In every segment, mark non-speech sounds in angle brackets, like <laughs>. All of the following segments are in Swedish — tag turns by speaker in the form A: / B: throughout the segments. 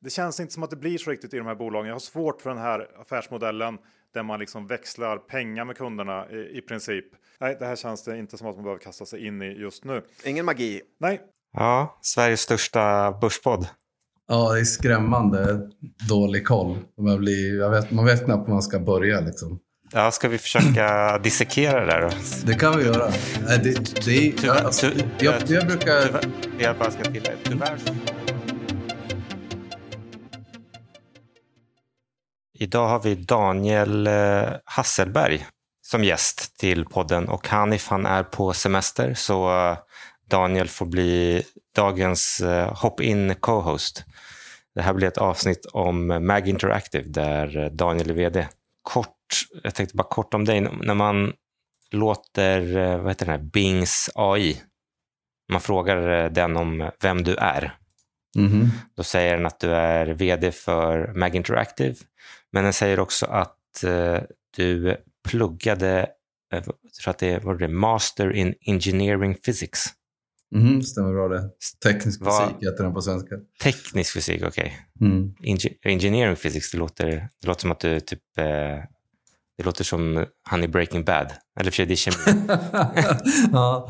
A: det känns inte som att det blir så riktigt i de här bolagen. Jag har svårt för den här affärsmodellen där man liksom växlar pengar med kunderna i, i princip. Nej, det här känns det inte som att man behöver kasta sig in i just nu.
B: Ingen magi.
A: Nej.
C: Ja, Sveriges största börspodd.
D: Ja, det är skrämmande dålig koll. Man, blir, vet, man vet knappt var man ska börja. Liksom.
C: Ja, ska vi försöka <laughs> dissekera det där då?
D: Det kan vi göra. Det, det, det,
C: Tyvärr,
D: alltså,
C: ty,
D: jag, jag brukar...
C: Tyvärr, jag bara ska tillägga, tyvärr Idag har vi Daniel eh, Hasselberg som gäst till podden och Hanif han är på semester så eh, Daniel får bli dagens eh, hop-in co-host. Det här blir ett avsnitt om Mag Interactive där Daniel är vd. Kort, jag tänkte bara kort om dig. När man låter vad heter den här, Bings AI, man frågar den om vem du är.
D: Mm.
C: Då säger den att du är vd för Mag Interactive men den säger också att eh, du pluggade, eh, jag tror att det var det, Master in Engineering Physics.
D: Mm, stämmer bra det. Teknisk Va? fysik heter den på svenska.
C: Teknisk fysik, okej.
D: Okay. Mm.
C: engineering Physics, det låter, det låter som att du typ... Eh, det låter som han i Breaking Bad. Eller för det är kemi. <laughs>
D: ja.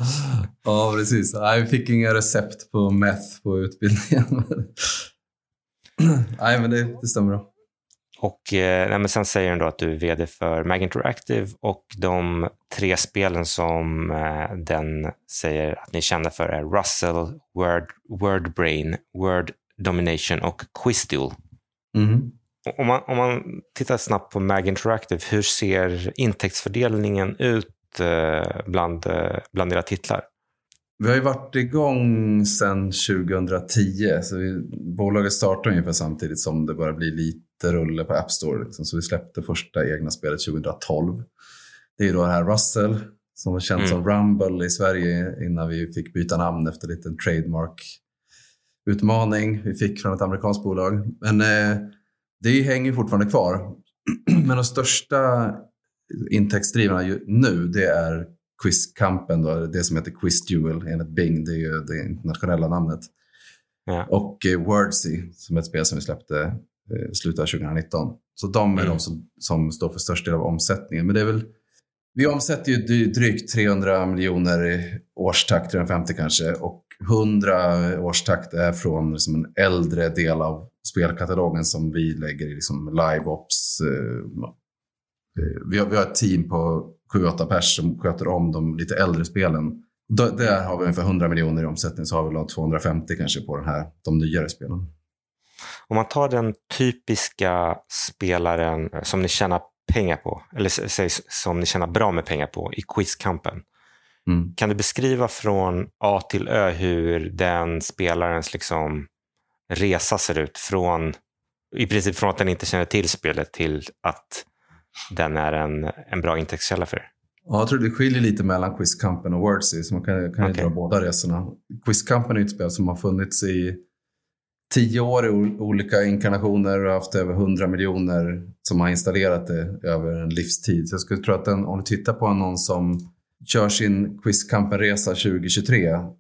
D: ja, precis. Jag fick inga recept på meth på utbildningen. Nej, men det, det stämmer bra.
C: Och eh, men sen säger den då att du är vd för Mag Interactive och de tre spelen som eh, den säger att ni är kända för är Russell, Word, Wordbrain, Word Domination och Quizduel.
D: Mm.
C: Om, man, om man tittar snabbt på Mag Interactive, hur ser intäktsfördelningen ut eh, bland, eh, bland era titlar?
D: Vi har ju varit igång sedan 2010, så vi, bolaget startade ungefär samtidigt som det börjar bli lite rulle på App Store. Liksom. Så vi släppte första egna spelet 2012. Det är då det här Russell som var känt mm. som Rumble i Sverige innan vi fick byta namn efter en liten trademark-utmaning vi fick från ett amerikanskt bolag. Men eh, det hänger fortfarande kvar. <clears throat> Men de största intäktsdrivarna nu det är Quizkampen, då, det som heter Quiz Duel enligt Bing, det är ju det internationella namnet.
C: Ja.
D: Och eh, Wordsy som är ett spel som vi släppte eh, slutet av 2019. Så de är mm. de som, som står för störst del av omsättningen. Men det är väl, vi omsätter ju drygt 300 miljoner i årstakt, 350 kanske. Och 100 årstakt är från liksom en äldre del av spelkatalogen som vi lägger i liksom live-ops. Eh, eh, vi, har, vi har ett team på 7-8 pers som sköter om de lite äldre spelen. Där har vi ungefär 100 miljoner i omsättning, så har vi 250 kanske på den här, de nyare spelen.
C: Om man tar den typiska spelaren som ni tjänar pengar på, eller som ni tjänar bra med pengar på i quizkampen.
D: Mm.
C: Kan du beskriva från A till Ö hur den spelarens liksom resa ser ut? Från, I princip från att den inte känner till spelet till att den är en, en bra intäktskälla för er.
D: Ja, jag tror det skiljer lite mellan Quizkampen och Wordsy, så man kan, kan okay. dra båda resorna. Quizkampen är ett spel som har funnits i tio år i olika inkarnationer och haft över 100 miljoner som har installerat det över en livstid. Så jag skulle tro att den, om du tittar på någon som kör sin Quizkampen-resa 2023 mm.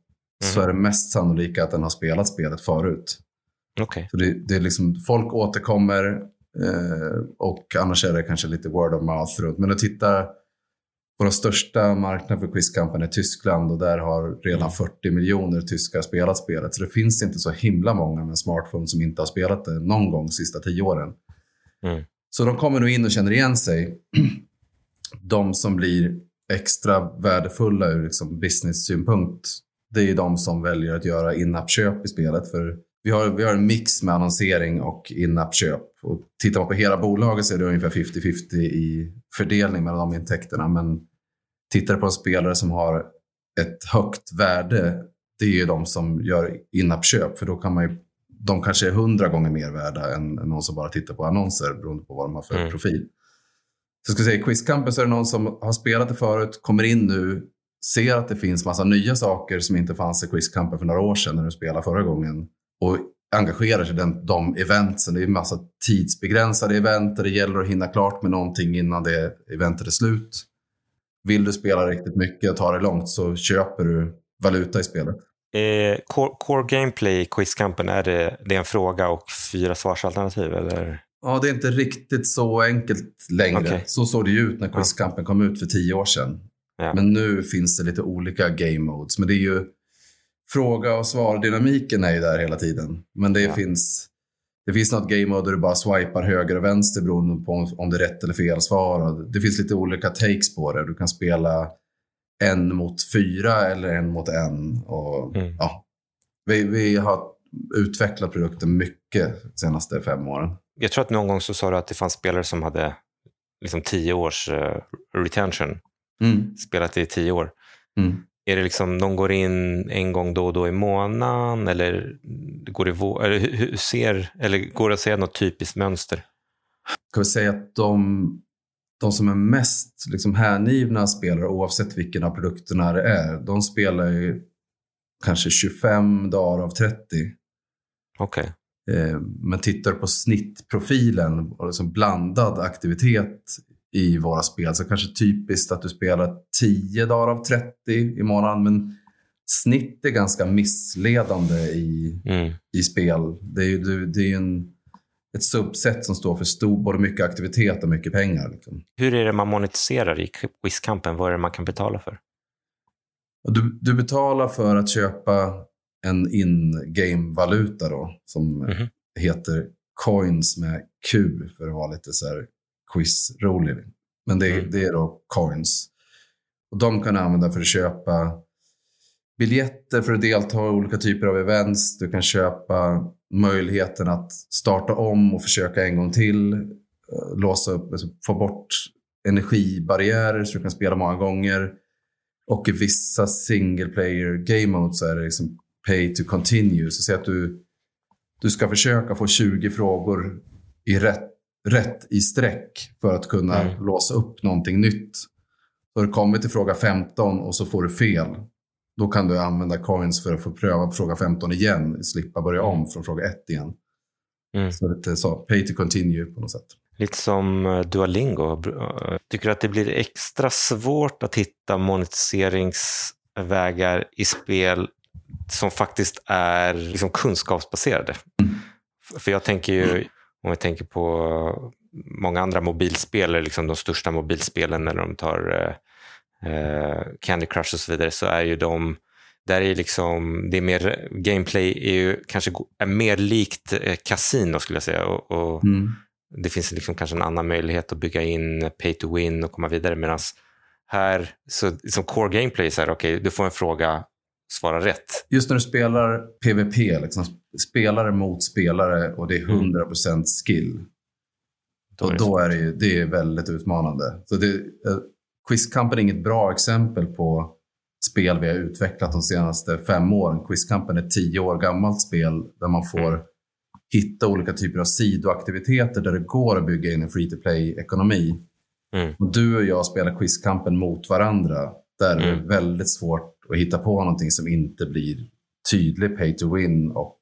D: så är det mest sannolika att den har spelat spelet förut.
C: Okay.
D: Så det, det är liksom, folk återkommer eh, och annars är det kanske lite word of mouth runt. Men du tittar vår största marknad för Quizkampen är Tyskland och där har redan 40 mm. miljoner tyskar spelat spelet. Så det finns inte så himla många med smartphone som inte har spelat det någon gång de sista tio åren.
C: Mm.
D: Så de kommer nog in och känner igen sig. <clears throat> De som blir extra värdefulla ur liksom business-synpunkt, det är de som väljer att göra in-app-köp i spelet. För vi har, vi har en mix med annonsering och in-app-köp. Och tittar man på hela bolaget så är det ungefär 50-50 i fördelning mellan de intäkterna. Men tittar på en spelare som har ett högt värde, det är ju de som gör in-app-köp. För då kan man ju, de kanske är hundra gånger mer värda än, någon som bara tittar på annonser beroende på vad de har för mm. profil. Så jag skulle säga i så är det någon som har spelat det förut, kommer in nu, ser att det finns massa nya saker som inte fanns i Quizkampen för några år sedan när du spelade förra gången. Och engagerar sig i den, de eventsen. Det är en massa tidsbegränsade event där det gäller att hinna klart med någonting innan det eventet är slut. Vill du spela riktigt mycket och ta det långt så köper du valuta i spelet.
C: Eh, core, core gameplay i quizkampen, är det, det är en fråga och fyra svarsalternativ? Eller?
D: Ja, det är inte riktigt så enkelt längre.
C: Okej.
D: Så såg det ut när quizkampen kom ut för tio år sedan.
C: Ja.
D: Men nu finns det lite olika game modes. Men det är ju fråga och svar-dynamiken är ju där hela tiden. Men det
C: Ja.
D: finns det finns något game mode där du bara swipar höger och vänster beroende på om- det är rätt eller fel svar. Och Det finns lite olika takes på det. Du kan spela en mot fyra eller en mot en. Och,
C: Mm.
D: ja, vi, vi har utvecklat produkten mycket de senaste fem åren.
C: Jag tror att någon gång så sa du att det fanns spelare som hade liksom tio års eh, retention,
D: Mm.
C: spelat i tio år.
D: Mm.
C: Är det liksom, de går in en gång då och då i månaden eller, går det eller hur, ser, eller går det att säga något typiskt mönster?
D: Kan vi säga att de, de som är mest liksom hängivna spelare, oavsett vilken av produkterna det är, de spelar ju kanske 25 dagar av 30.
C: Okej.
D: Eh, men tittar på snittprofilen och liksom blandad aktivitet i våra spel så kanske typiskt att du spelar 10 dagar av 30 i månaden. Men snitt är ganska missledande i,
C: Mm.
D: i spel. Det är ju det, är en, ett subset som står för stor, både mycket aktivitet och mycket pengar. Liksom.
C: Hur är det man monetiserar i quizkampen? Vad är det man kan betala för?
D: Du, du betalar för att köpa en in-game-valuta då, som
C: Mhm.
D: heter coins med Q för att vara lite så här quiz-rolig. Men det,
C: Mm.
D: det är då coins. Och de kan du använda för att köpa biljetter för att delta i olika typer av events. Du kan köpa möjligheten att starta om och försöka en gång till. eh, Låsa upp, alltså få bort energibarriärer så du kan spela många gånger. Och i vissa single player game modes så är det liksom pay to continue. Så säg att du, du ska försöka få 20 frågor i rätt, rätt i sträck för att kunna
C: Mm.
D: låsa upp någonting nytt. Så har du kommit till fråga 15 och så får du fel. Då kan du använda coins för att få pröva fråga 15 igen. Slippa börja om från fråga 1 igen.
C: Mm.
D: Så lite så, pay to continue på något sätt.
C: Lite som eh, Duolingo. Tycker du att det blir extra svårt att hitta monetiseringsvägar i spel som faktiskt är liksom kunskapsbaserade? För jag tänker ju, om vi tänker på många andra mobilspel, liksom de största mobilspelen när de tar eh, Candy Crush och så vidare, så är ju de där är liksom, det är mer, gameplay är ju kanske är mer likt eh, skulle jag säga. Och, och
D: Mm.
C: det finns liksom kanske en annan möjlighet att bygga in pay to win och komma vidare. Medan här, så, som core gameplay, så här, okej, du får en fråga, svara rätt.
D: Just när du spelar PVP, liksom, spelare mot spelare och det är 100% skill.
C: Då är
D: och
C: det
D: då är det, ju- det är väldigt utmanande. Så det, eh, Quizkampen är inget bra exempel på spel vi har utvecklat de senaste fem åren. Quizkampen är ett tio år gammalt spel där man får hitta olika typer av sidoaktiviteter där det går att bygga in en free to play-ekonomi.
C: Mm.
D: Du och jag spelar Quizkampen mot varandra. Där är det
C: Mm.
D: väldigt svårt att hitta på någonting som inte blir tydlig pay to win och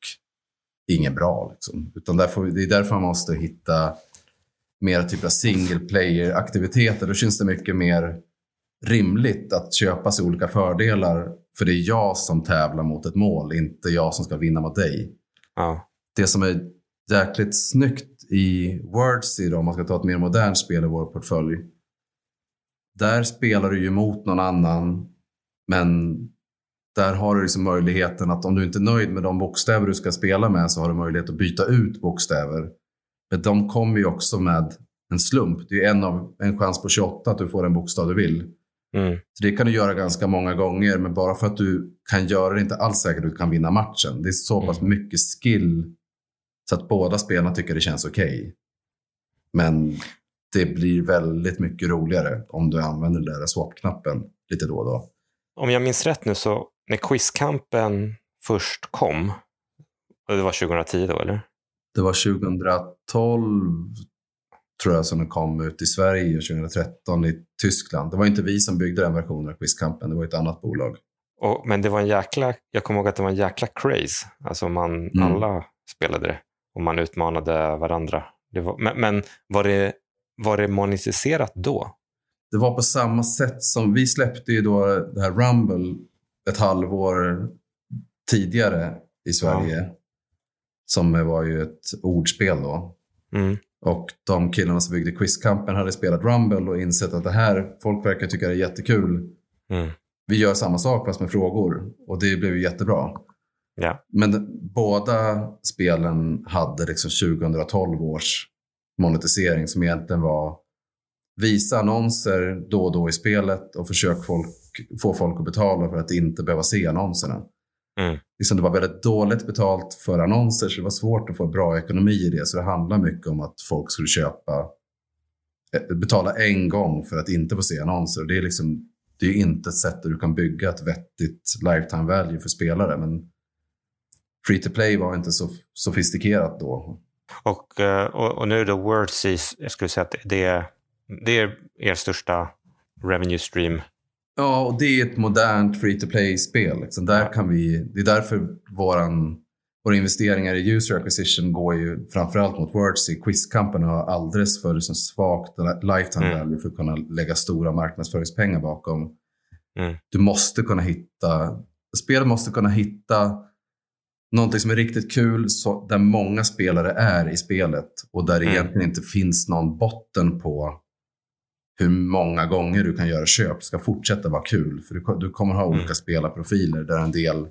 D: inget bra. Liksom. Utan därför, det är därför man måste hitta mer typ av single player-aktiviteter. Då känns det mycket mer rimligt att köpa sig olika fördelar. För det är jag som tävlar mot ett mål, inte jag som ska vinna mot dig.
C: Ja.
D: Det som är jäkligt snyggt i Wordsy, då, om man ska ta ett mer modernt spel i vår portfölj. Där spelar du ju mot någon annan, men där har du liksom möjligheten att om du inte är nöjd med de bokstäver du ska spela med så har du möjlighet att byta ut bokstäver. Men de kommer ju också med en slump. Det är en, av, en chans på 28 att du får en bokstav du vill.
C: Mm.
D: Så det kan du göra ganska många gånger, men bara för att du kan göra det inte alls säkert att du kan vinna matchen. Det är så pass
C: Mm.
D: mycket skill så att båda spelarna tycker det känns okej. Men det blir väldigt mycket roligare om du använder den där swap-knappen lite då och då.
C: Om jag minns rätt nu så, när quizkampen först kom, det var 2010 då eller?
D: Det var 2012 tror jag som den kom ut i Sverige och 2013 i Tyskland. Det var inte vi som byggde den versionen av Quizkampen, det var ett annat bolag.
C: Och, men det var en jäkla, jag kommer ihåg att det var en jäkla craze. Alltså man,
D: Mm.
C: alla spelade det och man utmanade varandra. Var, men men var, det, var det monetiserat då?
D: Det var på samma sätt som vi släppte ju då det här Rumble ett halvår tidigare i Sverige. Ja. Som var ju ett ordspel då. Mm. Och de killarna som byggde Quizkampen hade spelat Rumble och insett att det här, folk verkar tycka det är jättekul. Mm. Vi gör samma sak fast med frågor. Och det blev ju jättebra.
C: Ja.
D: Men båda spelen hade liksom 2012 års monetisering som egentligen var visa annonser då och då i spelet och försök folk, få folk att betala för att inte behöva se annonserna. Mm. Liksom det var väldigt dåligt betalt för annonser så det var svårt att få bra ekonomi i det. Så det handlar mycket om att folk skulle köpa, eh, betala en gång för att inte få se annonser. Det är, liksom, det är inte ett sätt där du kan bygga ett vettigt lifetime value för spelare. Men free to play var inte så sofistikerat då.
C: Och, eh, och, och nu då Wordsea, jag skulle säga att det är, det är er största revenue stream
D: Ja, och det är ett modernt free to play-spel. Liksom. Där kan vi, det är därför våran, våra investeringar i user acquisition går ju framförallt mot Wordsea. Quizkampen har alldeles för liksom, svagt lifetime mm. value för att kunna lägga stora marknadsföringspengar bakom. Mm. Du måste kunna hitta, spel måste kunna hitta någonting som är riktigt kul, så, där många spelare är i spelet och där det mm. egentligen inte finns någon botten på hur många gånger du kan göra köp ska fortsätta vara kul. För du, du kommer ha olika mm. spelarprofiler där en del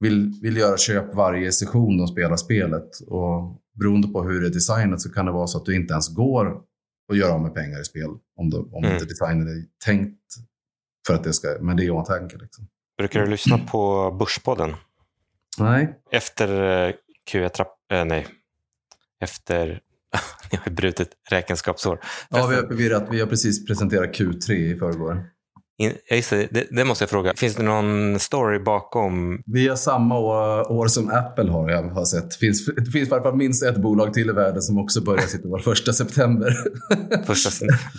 D: vill, vill göra köp varje session de spelar spelet. Och beroende på hur det är designat så kan det vara så att du inte ens går att göra av med pengar i spel. Om, du, om mm. inte designen är tänkt för att det ska, men det är åtanke. Liksom.
C: Brukar du lyssna på Börspodden?
D: Nej.
C: Efter eh, Q1, äh, nej. Efter <laughs> Ni har ju brutit räkenskapsår.
D: Ja, vi har förvirrat. Vi har precis presenterat Q3 i förrgår.
C: det, det, måste jag fråga. Finns det någon story bakom?
D: Vi har samma år, år som Apple har, jag har sett. Det finns, det finns i alla fall minst ett bolag till i världen som också börjar sitt år första september. <laughs>
C: första,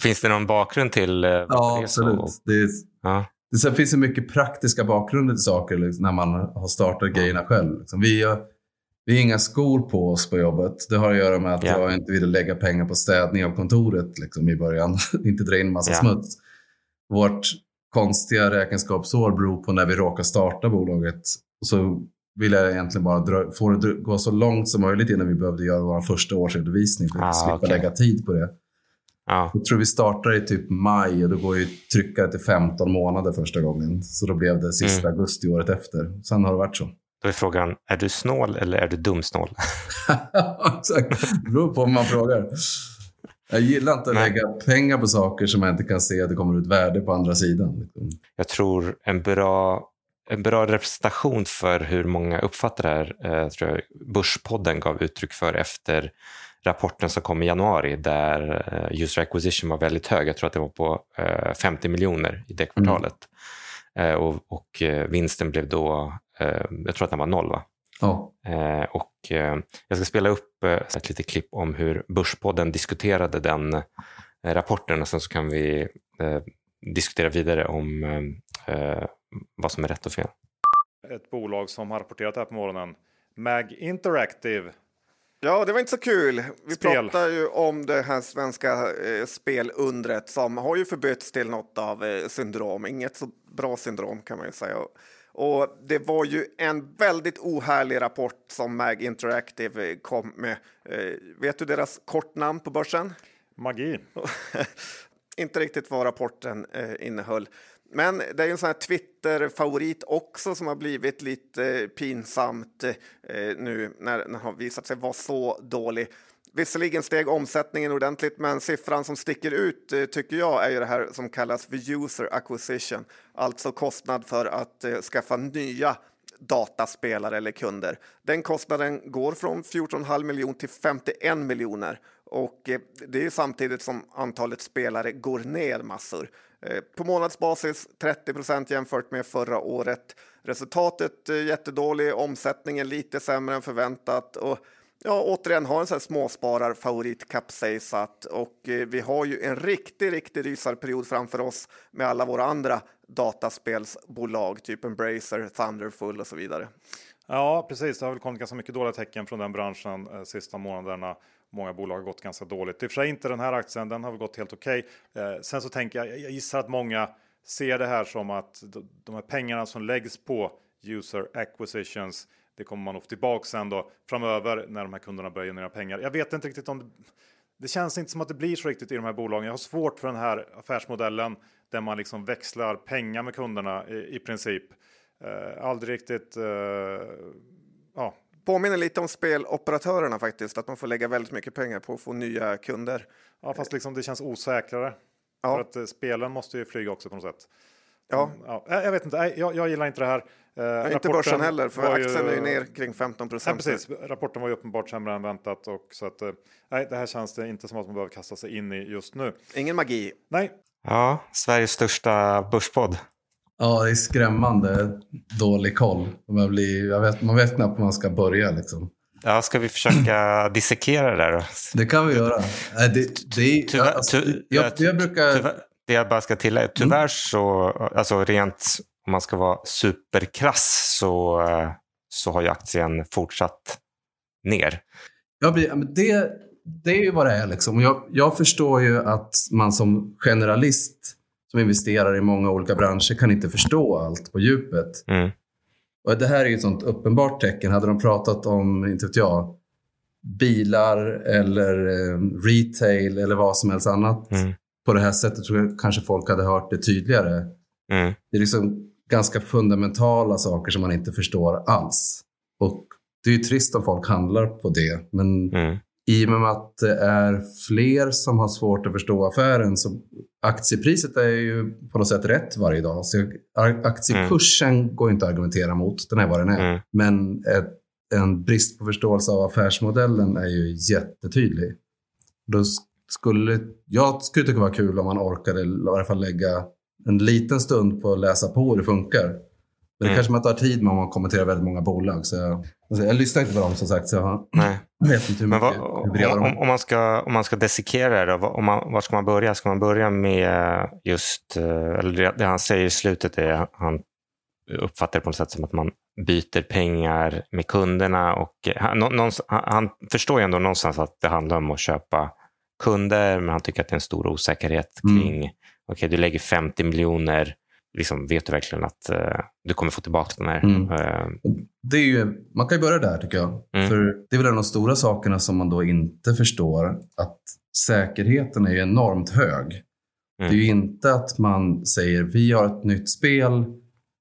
C: finns det någon bakgrund till eh,
D: Ja, absolut. Det, är, ja. det sen finns det mycket praktiska bakgrunder till saker liksom, när man har startat grejerna själv. Liksom. Vi har vi har inga skor på oss på jobbet. Det har att göra med att yeah. jag inte ville lägga pengar på städning av kontoret liksom, i början. <laughs> inte dra in massa yeah. smuts. Vårt konstiga räkenskapsår beror på när vi råkar starta bolaget. Så vill jag egentligen bara dra, få det gå så långt som möjligt innan vi behövde göra vår första årsredovisning för att ah, slippa okay. lägga tid på det. Ah. Jag tror vi startar i typ maj och då går ju tryckare till 15 månader första gången. Så då blev det sista mm. augusti året efter. Sen har det varit så.
C: Då är frågan, är du snål eller är du dumsnål? <laughs>
D: Exakt, det beror på vad man frågar. Jag gillar inte att Nej. lägga pengar på saker som jag inte kan se att det kommer ut värde på andra sidan. Liksom.
C: Jag tror en bra, en bra representation för hur många uppfattar det här eh, tror jag Börspodden gav uttryck för efter rapporten som kom i januari där eh, user acquisition var väldigt hög. Jag tror att det var på eh, 50 miljoner i det kvartalet. Mm. Eh, och, och eh, vinsten blev då jag tror att den var noll va? Eh, och eh, jag ska spela upp ett litet klipp om hur Börspodden diskuterade den rapporten och sen så kan vi diskutera vidare om vad som är rätt och fel.
A: Ett bolag som har rapporterat här på morgonen, Mag Interactive.
B: Ja, det var inte så kul. Vi Spel. pratar ju om det här svenska eh, spelundret som har ju förbytts till något av eh, syndrom. Inget så bra syndrom kan man ju säga. Och det var ju en väldigt ohärlig rapport som Mag Interactive kom med. Eh, vet du deras kortnamn på börsen?
A: Magi. <laughs>
B: Inte riktigt vad rapporten eh, innehöll. Men det är en sån här Twitter-favorit också som har blivit lite pinsamt eh, nu när den har visat sig vara så dålig. Visserligen steg omsättningen ordentligt, men siffran som sticker ut eh, tycker jag är ju det här som kallas för user acquisition, alltså kostnad för att eh, skaffa nya dataspelare eller kunder. Den kostnaden går från 14,5 miljoner till 51 miljoner och eh, det är samtidigt som antalet spelare går ner massor. På månadsbasis 30 procent jämfört med förra året. Resultatet jättedålig, omsättningen lite sämre än förväntat och ja, återigen har en sån här småspararfavorit kapsejsat och eh, vi har ju en riktig, riktig rysarperiod framför oss med alla våra andra dataspelsbolag, typ Embracer, Thunderful och så vidare.
A: Ja, precis. Det har väl kommit ganska mycket dåliga tecken från den branschen eh, sista månaderna. Många bolag har gått ganska dåligt. I och för sig inte den här aktien, den har väl gått helt okej. Okay. Eh, sen så tänker jag, jag gissar att många ser det här som att de här pengarna som läggs på user acquisitions. Det kommer man nog tillbaka sen då framöver när de här kunderna börjar generera pengar. Jag vet inte riktigt om det, det känns inte som att det blir så riktigt i de här bolagen. Jag har svårt för den här affärsmodellen där man liksom växlar pengar med kunderna i, i princip. Eh, aldrig riktigt. Eh, ja.
B: Påminner lite om speloperatörerna faktiskt, att man får lägga väldigt mycket pengar på att få nya kunder.
A: Ja, fast liksom det känns osäkrare. Ja. För att eh, spelen måste ju flyga också på något sätt.
B: Ja.
A: ja. Jag vet inte, jag, jag gillar inte det här.
B: Eh, inte börsen heller, för aktien ju... är ju ner kring 15 procent.
A: Ja, precis. Rapporten var ju uppenbart sämre än väntat. Och så att, eh, nej, det här känns det inte som att man behöver kasta sig in i just nu.
B: Ingen magi.
A: Nej.
C: Ja, Sveriges största börspodd.
D: Ja, det är skrämmande dålig koll. Man, blir, jag vet, man vet knappt var man ska börja. Liksom.
C: Ja, ska vi försöka <clears throat> dissekera det där då?
D: Det kan vi göra. Det, det,
C: tyvärr,
D: jag, jag, brukar...
C: Tyvärr, det jag bara ska tillägga, tyvärr mm. så, alltså rent om man ska vara superkrass så, så har ju aktien fortsatt ner.
D: Ja, det, det är ju vad det är. Liksom. Jag, jag förstår ju att man som generalist som investerar i många olika branscher kan inte förstå allt på djupet.
C: Mm.
D: Och det här är ju ett sånt uppenbart tecken. Hade de pratat om, inte vet jag, bilar eller eh, retail eller vad som helst annat mm. på det här sättet tror jag kanske folk hade hört det tydligare.
C: Mm.
D: Det är liksom ganska fundamentala saker som man inte förstår alls. Och det är ju trist om folk handlar på det. Men
C: mm.
D: i och med att det är fler som har svårt att förstå affären så aktiepriset är ju på något sätt rätt varje dag. Så aktiekursen mm. går inte att argumentera mot. Den är vad den är.
C: Mm.
D: Men ett, en brist på förståelse av affärsmodellen är ju jättetydlig. Då skulle, jag skulle tycka det var kul om man orkade i varje fall lägga en liten stund på att läsa på hur det funkar. Men det mm. kanske man tar tid med om man kommenterar väldigt många bolag. Så jag, alltså jag lyssnar inte på dem som sagt. Så jag,
C: Nej. <laughs>
D: vet inte hur mycket
C: vad, om, om, om, man ska, om man ska dissekera det, då, om man, var ska man börja? Ska man börja med just, eh, eller det han säger i slutet, är han uppfattar det på något sätt som att man byter pengar med kunderna. Och han, någonstans, han förstår ju ändå någonstans att det handlar om att köpa kunder, men han tycker att det är en stor osäkerhet mm. kring mm okay, du lägger 50 miljoner, liksom, vet du verkligen att uh, du kommer få tillbaka den här?
D: Mm. Uh, det är ju, man kan ju börja där tycker jag. Mm. För Det är väl en av de stora sakerna som man då inte förstår. Att säkerheten är enormt hög. Mm. Det är ju inte att man säger vi har ett nytt spel,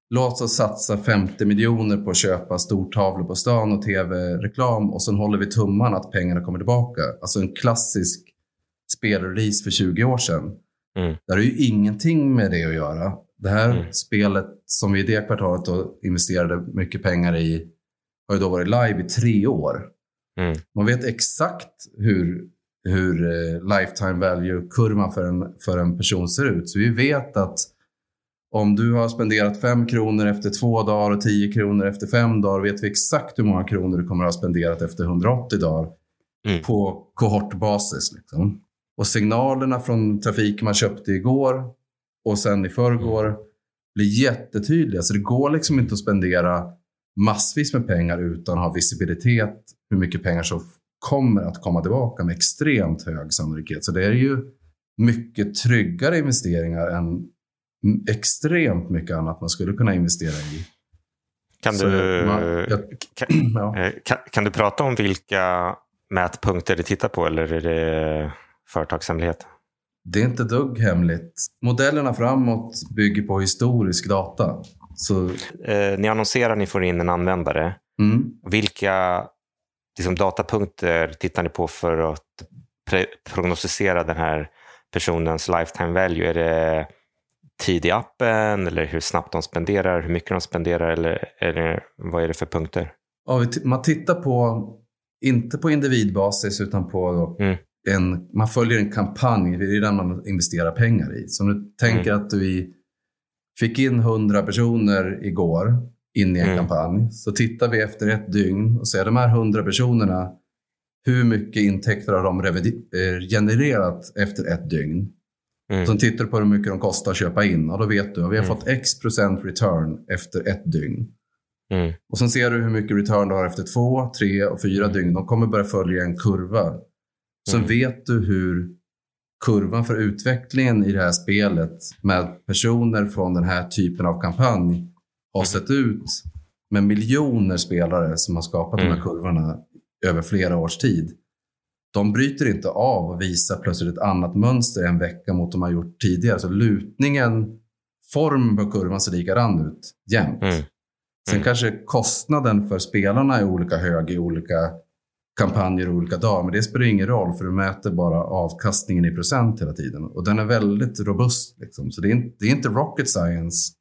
D: låt oss satsa 50 miljoner på att köpa stortavlor på stan och tv-reklam och sen håller vi tummarna att pengarna kommer tillbaka. Alltså en klassisk spelrelease för 20 år sedan.
C: Mm.
D: Det har ju ingenting med det att göra. Det här mm. spelet som vi i det kvartalet då investerade mycket pengar i har ju då varit live i tre år.
C: Mm.
D: Man vet exakt hur, hur eh, lifetime value-kurvan för en, för en person ser ut. Så vi vet att om du har spenderat 5 kronor efter två dagar och 10 kronor efter fem dagar vet vi exakt hur många kronor du kommer att ha spenderat efter 180 dagar
C: mm.
D: på kohortbasis. Liksom. Och signalerna från trafiken man köpte igår och sen i förrgår blir jättetydliga. Så det går liksom inte att spendera massvis med pengar utan att ha visibilitet hur mycket pengar som kommer att komma tillbaka med extremt hög sannolikhet. Så det är ju mycket tryggare investeringar än extremt mycket annat man skulle kunna investera i.
C: Kan du, man, jag, <clears throat> kan, <clears throat> ja. Eh, kan, kan, du prata om vilka mätpunkter du tittar på eller är det företagshemlighet?
D: Det är inte dugg hemligt. Modellerna framåt bygger på historisk data. Så...
C: Eh, ni annonserar, ni får in en användare.
D: Mm.
C: Vilka liksom, datapunkter tittar ni på för att prognostisera den här personens lifetime value? Är det tid i appen eller hur snabbt de spenderar, hur mycket de spenderar eller, eller vad är det för punkter?
D: Ja, man tittar på, inte på individbasis utan på
C: mm
D: en, man följer en kampanj, det är den man investerar pengar i. Så om du tänker mm. att vi fick in 100 personer igår in i en mm. kampanj. Så tittar vi efter ett dygn och ser de här 100 personerna, hur mycket intäkter har de eh, genererat efter ett dygn? Mm. Sen tittar du på hur mycket de kostar att köpa in och då vet du att vi har mm. fått x procent return efter ett dygn.
C: Mm.
D: Och sen ser du hur mycket return du har efter två, tre och fyra mm. dygn. De kommer börja följa en kurva så mm. vet du hur kurvan för utvecklingen i det här spelet med personer från den här typen av kampanj har mm. sett ut Men miljoner spelare som har skapat mm. de här mm. kurvorna över flera års tid, de bryter inte av och visar plötsligt ett annat mönster en vecka mot de har gjort tidigare. Så lutningen, formen på kurvan ser likadan ut jämt. Mm. Sen mm. kanske kostnaden för spelarna är olika hög i olika kampanjer olika dagar. Men det spelar ingen roll för du mäter bara avkastningen i procent hela tiden. Och den är väldigt robust. Liksom. Så det är, inte, det är, inte rocket science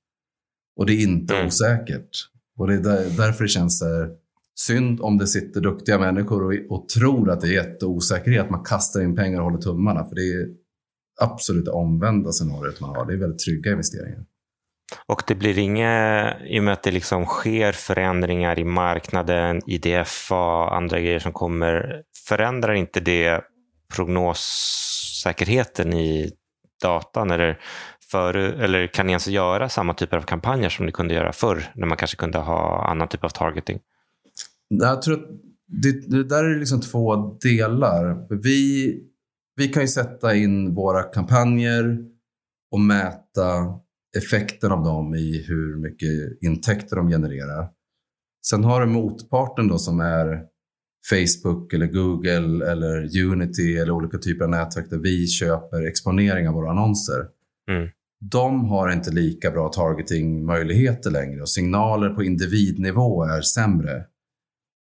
D: och det är inte mm. osäkert. Och det är där, därför det känns här, synd om det sitter duktiga människor och, och tror att det är jätteosäkerhet. Man kastar in pengar och håller tummarna. För det är absolut det omvända scenariot man har. Det är väldigt trygga investeringar.
C: Och det blir inga, i och med att det liksom sker förändringar i marknaden, IDFA, andra grejer som kommer, förändrar inte det prognossäkerheten i datan? Eller, för, eller kan ni ens göra samma typer av kampanjer som ni kunde göra förr, när man kanske kunde ha annan typ av targeting?
D: Jag tror att det, det där är liksom två delar. Vi, vi kan ju sätta in våra kampanjer och mäta effekten av dem i hur mycket intäkter de genererar. Sen har du motparten då som är Facebook eller Google eller Unity eller olika typer av nätverk där vi köper exponering av våra annonser. Mm. De har inte lika bra targetingmöjligheter längre och signaler på individnivå är sämre.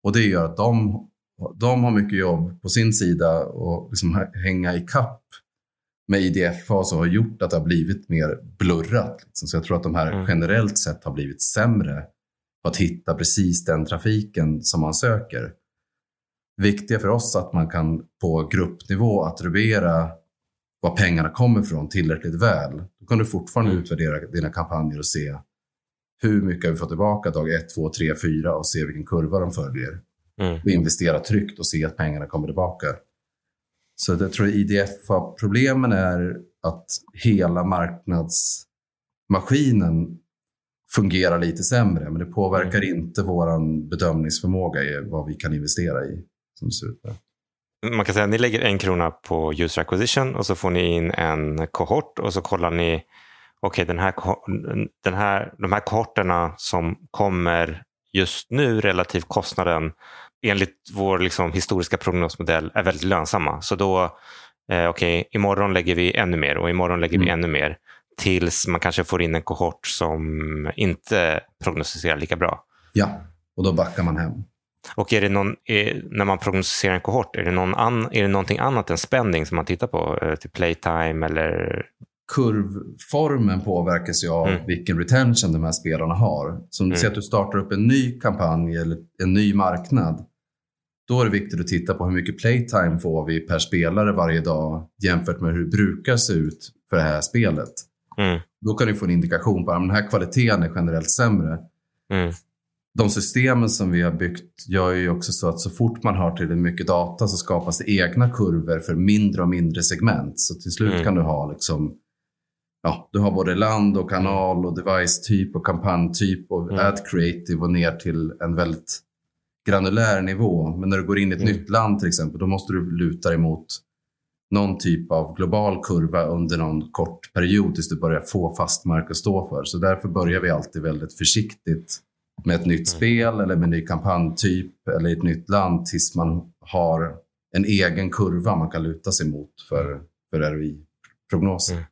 D: Och det gör att de, de har mycket jobb på sin sida och liksom hänga i kapp med IDF-fas har gjort att det har blivit mer blurrat. Liksom. Så jag tror att de här mm. generellt sett har blivit sämre på att hitta precis den trafiken som man söker. Viktiga för oss att man kan på gruppnivå attribuera var pengarna kommer ifrån tillräckligt väl. Då kan du fortfarande mm. utvärdera dina kampanjer och se hur mycket har vi fått tillbaka dag 1, 2, 3, 4 och se vilken kurva de följer. Mm. Och investera tryggt och se att pengarna kommer tillbaka. Så jag tror IDF-problemen är att hela marknadsmaskinen fungerar lite sämre, men det påverkar mm. inte vår bedömningsförmåga i vad vi kan investera i. Som ser ut
C: Man kan säga att ni lägger en krona på user acquisition och så får ni in en kohort och så kollar ni okej, okay, den här, den här, de här kohorterna som kommer just nu relativt kostnaden enligt vår liksom, historiska prognosmodell är väldigt lönsamma. Så då, eh, okej, okay, imorgon lägger vi ännu mer och imorgon lägger mm. vi ännu mer tills man kanske får in en kohort som inte prognostiserar lika bra.
D: Ja, och då backar man hem.
C: Och är det någon, är, när man prognostiserar en kohort, är det, någon an, är det någonting annat än spending som man tittar på? Eh, till playtime eller?
D: Kurvformen påverkas ju av mm. vilken retention de här spelarna har. Så om du mm. säger att du startar upp en ny kampanj eller en ny marknad då är det viktigt att titta på hur mycket playtime får vi per spelare varje dag jämfört med hur det brukar se ut för det här spelet. Mm. Då kan du få en indikation på att den här kvaliteten är generellt sämre. Mm. De systemen som vi har byggt gör ju också så att så fort man har till mycket data så skapas det egna kurvor för mindre och mindre segment. Så till slut mm. kan du ha liksom Ja, du har både land och kanal och device-typ och kampanjtyp och mm. ad creative och ner till en väldigt granulär nivå. Men när du går in i ett mm. nytt land till exempel, då måste du luta dig mot någon typ av global kurva under någon kort period tills du börjar få fast mark att stå för. Så därför börjar vi alltid väldigt försiktigt med ett nytt mm. spel eller med en ny kampanjtyp eller ett nytt land tills man har en egen kurva man kan luta sig mot för, för ROI-prognoser. Mm.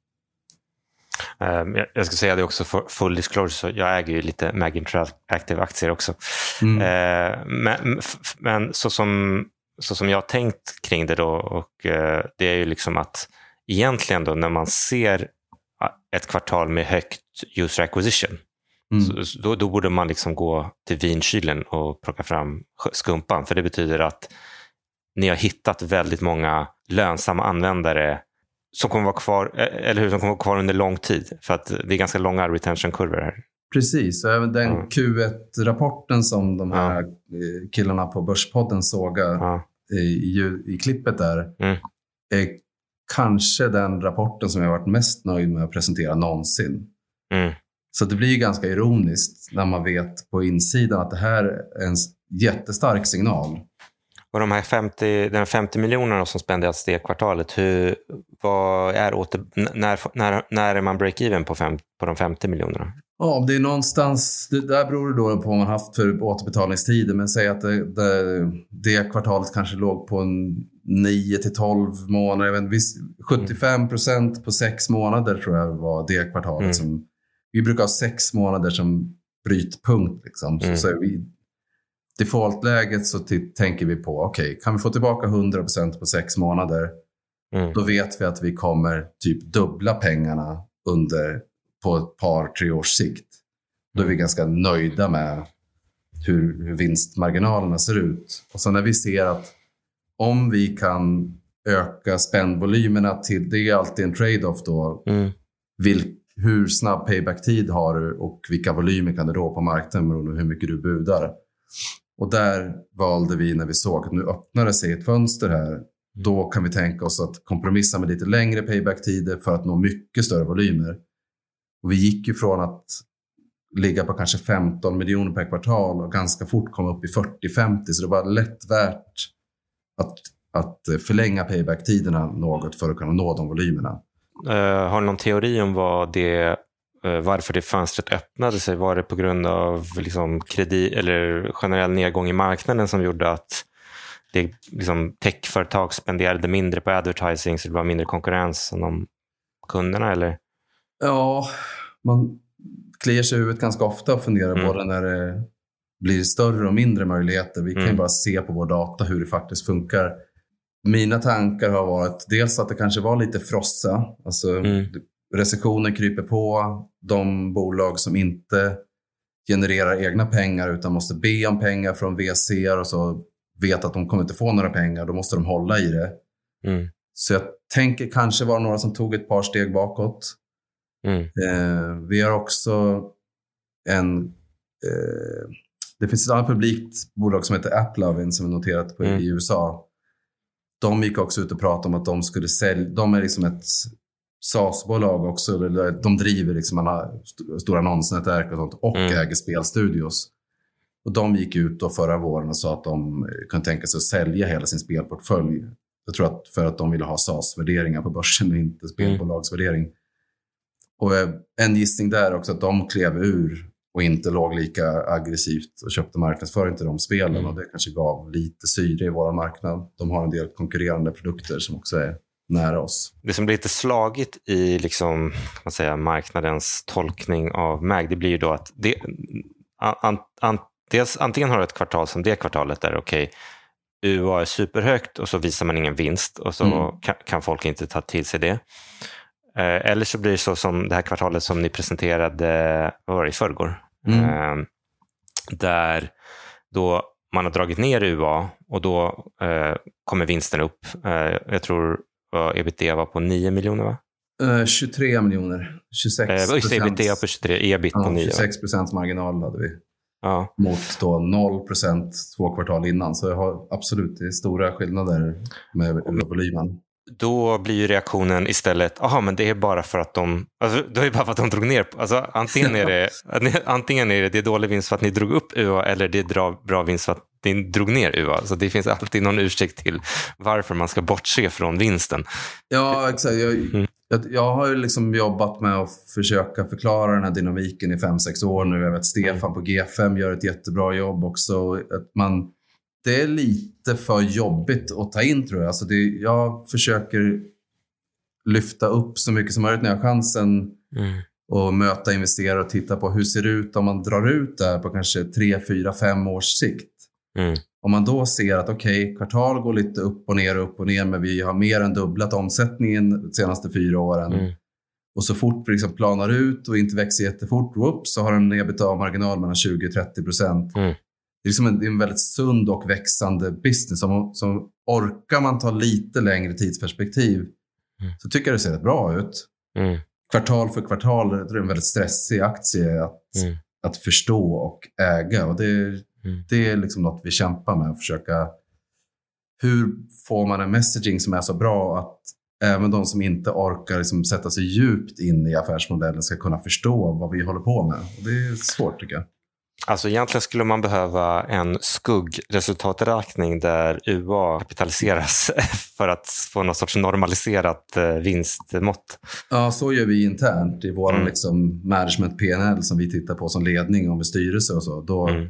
C: Um, jag, ska säga det också för full disclosure, så jag äger ju lite Mag Interactive-aktier också. Mm. Uh, men, men så, som, så som jag har tänkt kring det då, och, uh, det är ju liksom att egentligen då när man ser ett kvartal med högt user acquisition, mm. då, då, borde man liksom gå till vinkylen och plocka fram skumpan, för det betyder att ni har hittat väldigt många lönsamma användare som kommer vara kvar, eh, eller hur, som kommer vara kvar under lång tid. För att det är ganska långa retention-kurvor här.
D: Precis, och även den mm. Q1-rapporten som de här ja. killarna på Börspodden sågar ja. i, i, klippet där, mm. är kanske den rapporten som jag varit mest nöjd med att presentera någonsin. Mm. Så det blir ganska ironiskt när man vet på insidan att det här är en jättestark signal.
C: Och de här 50, den 50 miljonerna som spenderas det kvartalet, hur, vad är åter, när, när, när är man break-even på, på de 50 miljonerna?
D: Ja, det är någonstans, det där beror det då på vad man haft för återbetalningstider. Men säg att det, det, det kvartalet kanske låg på en 9 till 12 månader. Vet, 75 procent på sex månader tror jag var det kvartalet. Mm. Som, vi brukar ha sex månader som brytpunkt. Liksom. Så, mm. så vi, defaultläget så tänker vi på, okej, okay, kan vi få tillbaka 100 procent på sex månader, mm. då vet vi att vi kommer typ dubbla pengarna under på ett par, tre års sikt. Då är vi ganska nöjda med hur, hur vinstmarginalerna ser ut. Och sen när vi ser att om vi kan öka spännvolymerna till, det är alltid en trade-off då. Mm. Vil, hur snabb payback-tid har du och vilka volymer kan du då på marknaden beroende på hur mycket du budar. Och där valde vi när vi såg att nu öppnar det sig ett fönster här. Då kan vi tänka oss att kompromissa med lite längre payback-tider för att nå mycket större volymer. Och vi gick ju från att ligga på kanske 15 miljoner per kvartal och ganska fort komma upp i 40-50. Så det var lätt värt att, att förlänga payback-tiderna något för att kunna nå de volymerna.
C: Uh, har du någon teori om vad det, varför det fönstret öppnade sig? Var det på grund av liksom, kredit, eller generell nedgång i marknaden som gjorde att det, liksom, techföretag spenderade mindre på advertising så det var mindre konkurrens om kunderna? Eller?
D: Ja, man kliar sig i huvudet ganska ofta och funderar mm. både när det blir större och mindre möjligheter. Vi kan mm. ju bara se på vår data hur det faktiskt funkar. Mina tankar har varit dels att det kanske var lite frossa. Alltså, mm. Recessionen kryper på. De bolag som inte genererar egna pengar utan måste be om pengar från VC och så vet att de kommer inte få några pengar, då måste de hålla i det. Mm. Så jag tänker kanske var några som tog ett par steg bakåt. Mm. Eh, vi har också en... Eh, det finns ett annat publikt bolag som heter AppLovin som är noterat på, mm. i USA. De gick också ut och pratade om att de skulle sälja... De är liksom ett SaaS-bolag också. De driver liksom alla stora annonsnätverk och sånt och mm. äger spelstudios. Och de gick ut då förra våren och sa att de kunde tänka sig att sälja hela sin spelportfölj. Jag tror att för att de ville ha SaaS-värderingar på börsen och inte spelbolagsvärdering. Och eh, en gissning där också att de klev ur och inte låg lika aggressivt och köpte marknadsföring till de spelen. Mm. Och det kanske gav lite syre i vår marknad. De har en del konkurrerande produkter som också är nära oss.
C: Det som blir lite slagigt i liksom, man säga, marknadens tolkning av MAG, det blir ju då att det, an, an, dels, antingen har du ett kvartal som det kvartalet där okej, okay, UA är superhögt och så visar man ingen vinst och så mm. kan, kan, folk inte ta till sig det. Eh, eller så blir det så som det här kvartalet som ni presenterade vad var det, i förrgår. Mm. Eh, där då man har dragit ner UA och då eh, kommer vinsten upp. Eh, jag tror uh, ebitda var på 9 miljoner va?
D: 23 miljoner. 26
C: eh, just ebitda på 23, ebit ja, på 9.
D: 26 procents marginal hade vi. Ja. Mot då 0 procent två kvartal innan. Så jag har absolut det är stora skillnader med volymen
C: då blir ju reaktionen istället, jaha men det är bara för att de, alltså, det är bara för att de drog ner. Alltså, antingen, är det, <laughs> antingen är det, det är dålig vinst för att ni drog upp UA eller det är bra vinst för att ni drog ner UA. Så det finns alltid någon ursäkt till varför man ska bortse från vinsten.
D: Ja, exakt. Jag, mm. jag, jag har ju liksom jobbat med att försöka förklara den här dynamiken i fem sex år nu. Jag vet Stefan på G5 gör ett jättebra jobb också. Att man det är lite för jobbigt att ta in tror jag. Alltså det, jag försöker lyfta upp så mycket som möjligt när jag har chansen mm. och möta investerare och titta på hur ser det ut om man drar ut det här på kanske 3, 4, 5 års sikt. Mm. Om man då ser att okej, okay, kvartal går lite upp och ner och upp och ner men vi har mer än dubblat omsättningen de senaste fyra åren. Mm. Och så fort vi liksom planar ut och inte växer jättefort, upp, så har en ebitda-marginal mellan 20 30 procent. Mm det är, liksom en, det är en väldigt sund och växande business. Som, som orkar man ta lite längre tidsperspektiv mm. så tycker jag det ser rätt bra ut. Mm. Kvartal för kvartal det är en väldigt stressig aktie att, mm. att förstå och äga. Och det, mm. det är liksom något vi kämpar med. Att försöka, hur får man en messaging som är så bra att även de som inte orkar liksom sätta sig djupt in i affärsmodellen ska kunna förstå vad vi håller på med. Och det är svårt tycker jag.
C: Alltså egentligen skulle man behöva en skuggresultaträkning där UA kapitaliseras <laughs> för att få någon sorts normaliserat eh, vinstmått.
D: Ja, så gör vi internt i vår mm. liksom management PNL som vi tittar på som ledning och med styrelse och så. Då mm.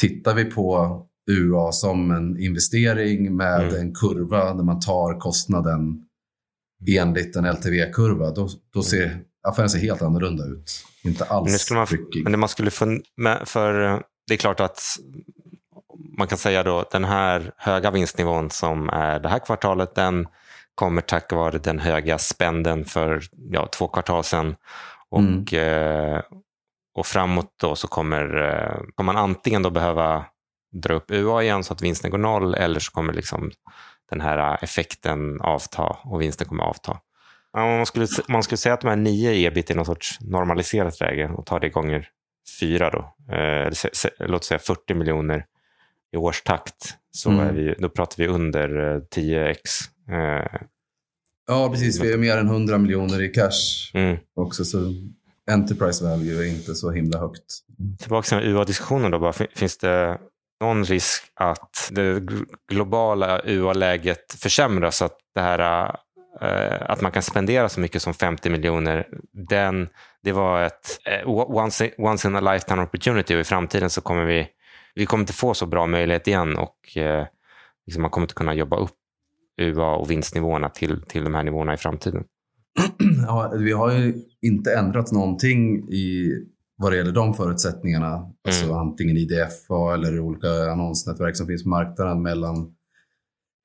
D: tittar vi på UA som en investering med mm. en kurva där man tar kostnaden enligt en LTV-kurva. Då, då ser affären ser helt annorlunda ut. Inte alls
C: men man, Men det man skulle med, för eh, det är klart att man kan säga då den här höga vinstnivån som är det här kvartalet, den kommer tack vare den höga spänden för ja, två kvartal sedan. Och, mm. eh, och framåt då så kommer, eh, kommer man antingen då behöva dra upp UA igen så att vinsten går noll eller så kommer liksom den här effekten avta och vinsten kommer avta. Man skulle, man skulle säga att de här nio ebit är någon sorts normaliserat läge och tar det gånger fyra då. Eh, låt säga 40 miljoner i årstakt. Så mm. är vi, då pratar vi under 10x. Eh,
D: ja, precis. Vi är mer än 100 miljoner i cash mm. också. Så Enterprise value är inte så himla högt.
C: Tillbaka till UA-diskussionen då. Bara, finns det någon risk att det globala UA-läget försämras? Så att det här Eh, att man kan spendera så mycket som 50 miljoner, den, det var ett uh, once, once in a lifetime opportunity och i framtiden så kommer vi, vi kommer inte få så bra möjlighet igen och uh, liksom man kommer inte kunna jobba upp UA och vinstnivåerna till, till de här nivåerna i framtiden. <clears throat>
D: Ja, vi har ju inte ändrat någonting i vad det gäller de förutsättningarna. Alltså mm. Alltså antingen IDFA eller olika annonsnätverk som finns på marknaden mellan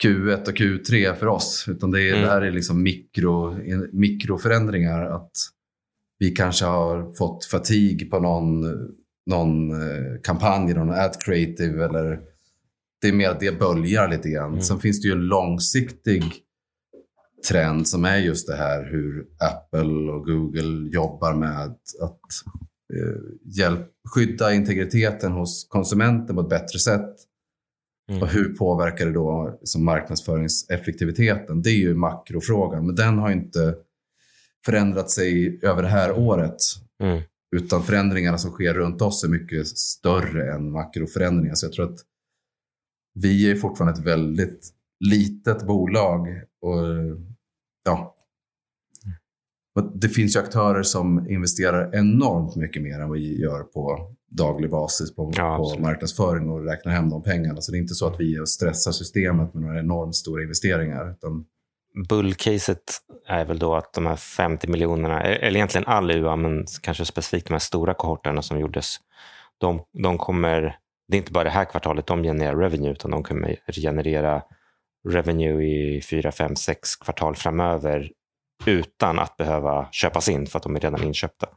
D: Q1 och Q3 för oss. Utan det, är, mm. det här är liksom mikro, mikroförändringar. Att vi kanske har fått fatig på någon, någon eh, kampanj, någon ad creative. Eller det är mer att det böljar lite grann. Mm. Sen finns det ju en långsiktig trend som är just det här hur Apple och Google jobbar med att eh, hjälp, skydda integriteten hos konsumenten på ett bättre sätt Mm. Och hur påverkar det då liksom marknadsföringseffektiviteten? Det är ju makrofrågan, men den har inte förändrat sig över det här året. Mm. Utan förändringarna som sker runt oss är mycket större än makroförändringar. Så jag tror att vi är fortfarande ett väldigt litet bolag. Och ja, det finns ju aktörer som investerar enormt mycket mer än vi gör på daglig basis på, ja, på marknadsföring och räknar hem de pengarna. Så det är inte så att vi stressar systemet med några enormt stora investeringar. Utan...
C: Bullcaset är väl då att de här 50 miljonerna, eller egentligen all UA, men kanske specifikt de här stora kohorterna som gjordes, de, de kommer, det är inte bara det här kvartalet de genererar revenue, utan de kommer generera revenue i fyra, fem, sex kvartal framöver utan att behöva köpas in för att de är redan inköpta.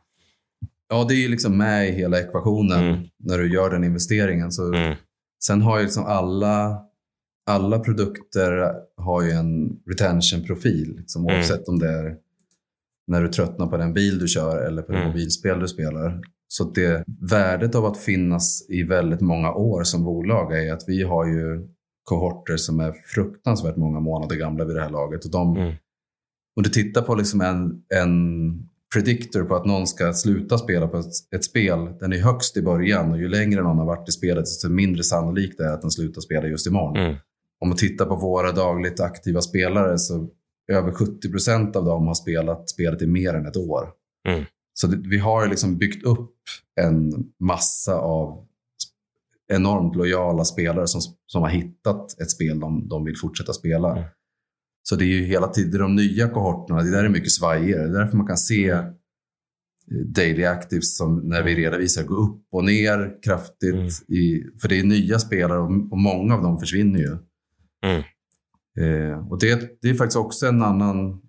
D: Ja, det är ju liksom med i hela ekvationen mm. när du gör den investeringen. Så mm. Sen har ju liksom alla, alla produkter har ju en retention-profil. Liksom, mm. Oavsett om det är när du tröttnar på den bil du kör eller på det mm. mobilspel du spelar. Så det värdet av att finnas i väldigt många år som bolag är att vi har ju kohorter som är fruktansvärt många månader gamla vid det här laget. Och de, mm. Om du tittar på liksom en, en predictor på att någon ska sluta spela på ett, ett, spel, den är högst i början och ju längre någon har varit i spelet desto mindre sannolikt det är att den slutar spela just imorgon. Mm. Om man tittar på våra dagligt aktiva spelare så över 70 procent av dem har spelat spelet i mer än ett år. Mm. Så det, vi har liksom byggt upp en massa av enormt lojala spelare som, som har hittat ett spel de, de vill fortsätta spela. Mm. Så det är ju hela tiden de nya kohorterna, det där är mycket svajigare. Det är därför man kan se eh, daily actives som när vi redovisar går upp och ner kraftigt. Mm. I, för det är nya spelare och, och många av dem försvinner ju. Mm. Eh, och det, det är faktiskt också en annan,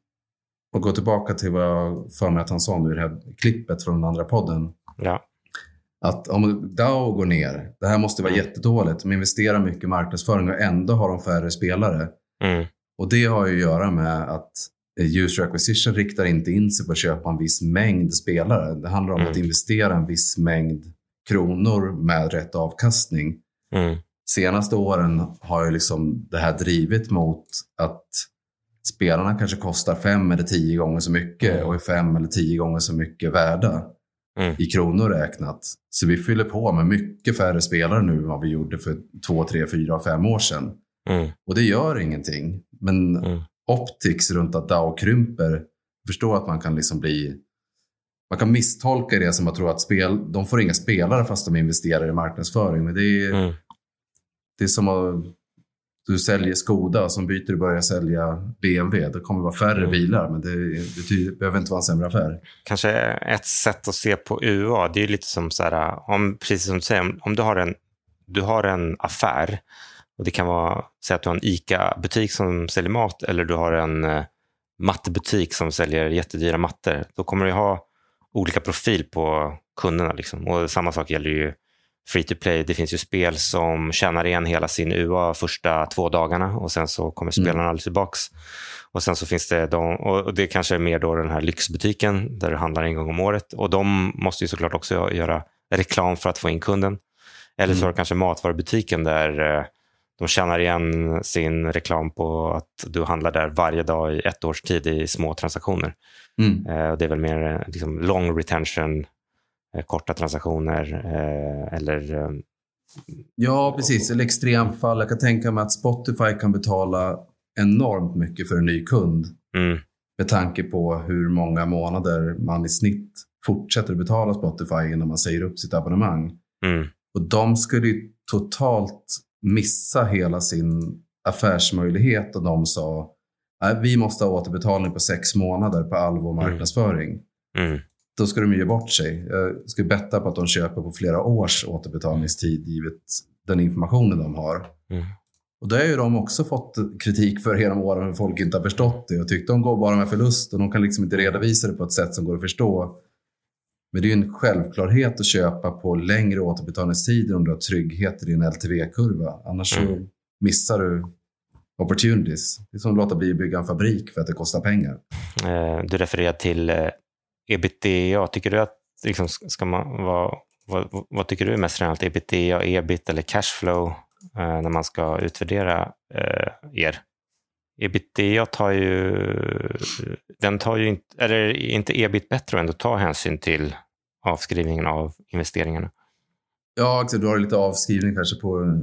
D: och gå tillbaka till vad jag för mig att han sa nu i det här klippet från den andra podden.
C: Ja.
D: Att om DAO går ner, det här måste vara mm. jättedåligt. De investerar mycket i marknadsföring och ändå har de färre spelare. Mm. Och det har ju att göra med att user acquisition riktar inte in sig på att köpa en viss mängd spelare. Det handlar om mm. att investera en viss mängd kronor med rätt avkastning. Mm. Senaste åren har ju liksom det här drivit mot att spelarna kanske kostar fem eller tio gånger så mycket mm. och är fem eller tio gånger så mycket värda. mm. i kronor räknat. Så vi fyller på med mycket färre spelare nu än vad vi gjorde för två, tre, fyra, fem år sedan. Mm. Och det gör ingenting. Men mm. optics runt att DAO krymper, förstå att man kan liksom bli man kan misstolka det som att tro att spel, de får inga spelare fast de investerar i marknadsföring. Men det är, mm. det är som att du säljer Skoda och som byter du börjar sälja BMW. Det kommer vara färre mm. bilar, men det, det, behöver inte vara en sämre affär.
C: Kanske ett sätt att se på UA, det är lite som så här, om, precis som du säger, om du har en, du har en affär och det kan vara, säg att du har en ICA-butik som säljer mat eller du har en uh, mattebutik som säljer jättedyra mattor. Då kommer du ha olika profil på kunderna. Liksom. Och samma sak gäller ju free to play. Det finns ju spel som tjänar igen hela sin UA första två dagarna och sen så kommer spelarna mm. aldrig tillbaks. Och sen så finns det de, och det kanske är mer då den här lyxbutiken där det handlar en gång om året och de måste ju såklart också göra reklam för att få in kunden. Eller så mm. har du kanske matvarubutiken där eh, de tjänar igen sin reklam på att du handlar där varje dag i ett års tid i små transaktioner. Mm. Eh, det är väl mer eh, liksom, long retention, eh, korta transaktioner eller
D: Ja, precis. Eller extremfall. Jag kan tänka mig att Spotify kan betala enormt mycket för en ny kund. Mm. Med tanke på hur många månader man i snitt fortsätter betala Spotify innan man säger upp sitt abonnemang. Mm. Och de skulle ju totalt missa hela sin affärsmöjlighet och de sa vi måste ha återbetalning på sex månader på all vår mm. marknadsföring. Mm. Då ska de ge bort sig. Jag skulle betta på att de köper på flera års återbetalningstid givet den informationen de har. Mm. Och det har ju de också fått kritik för genom åren, för folk inte har förstått det och tyckt de går bara med förlust och de kan liksom inte redovisa det på ett sätt som går att förstå. Men det är en självklarhet att köpa på längre återbetalningstider om du har trygghet i din LTV-kurva. Annars mm. missar du opportunities. Det är som att låta bli att bygga en fabrik för att det kostar pengar.
C: Eh, du refererar till eh, ebitda. Tycker du att liksom, ska man vara, vad, vad tycker du är mest relevant? Ebitda, ebit eller cashflow eh, när man ska utvärdera er? Ebitda tar ju, den tar ju inte, eller inte ebit bättre att ändå ta hänsyn till avskrivningen av investeringarna?
D: Ja, du har lite avskrivning kanske på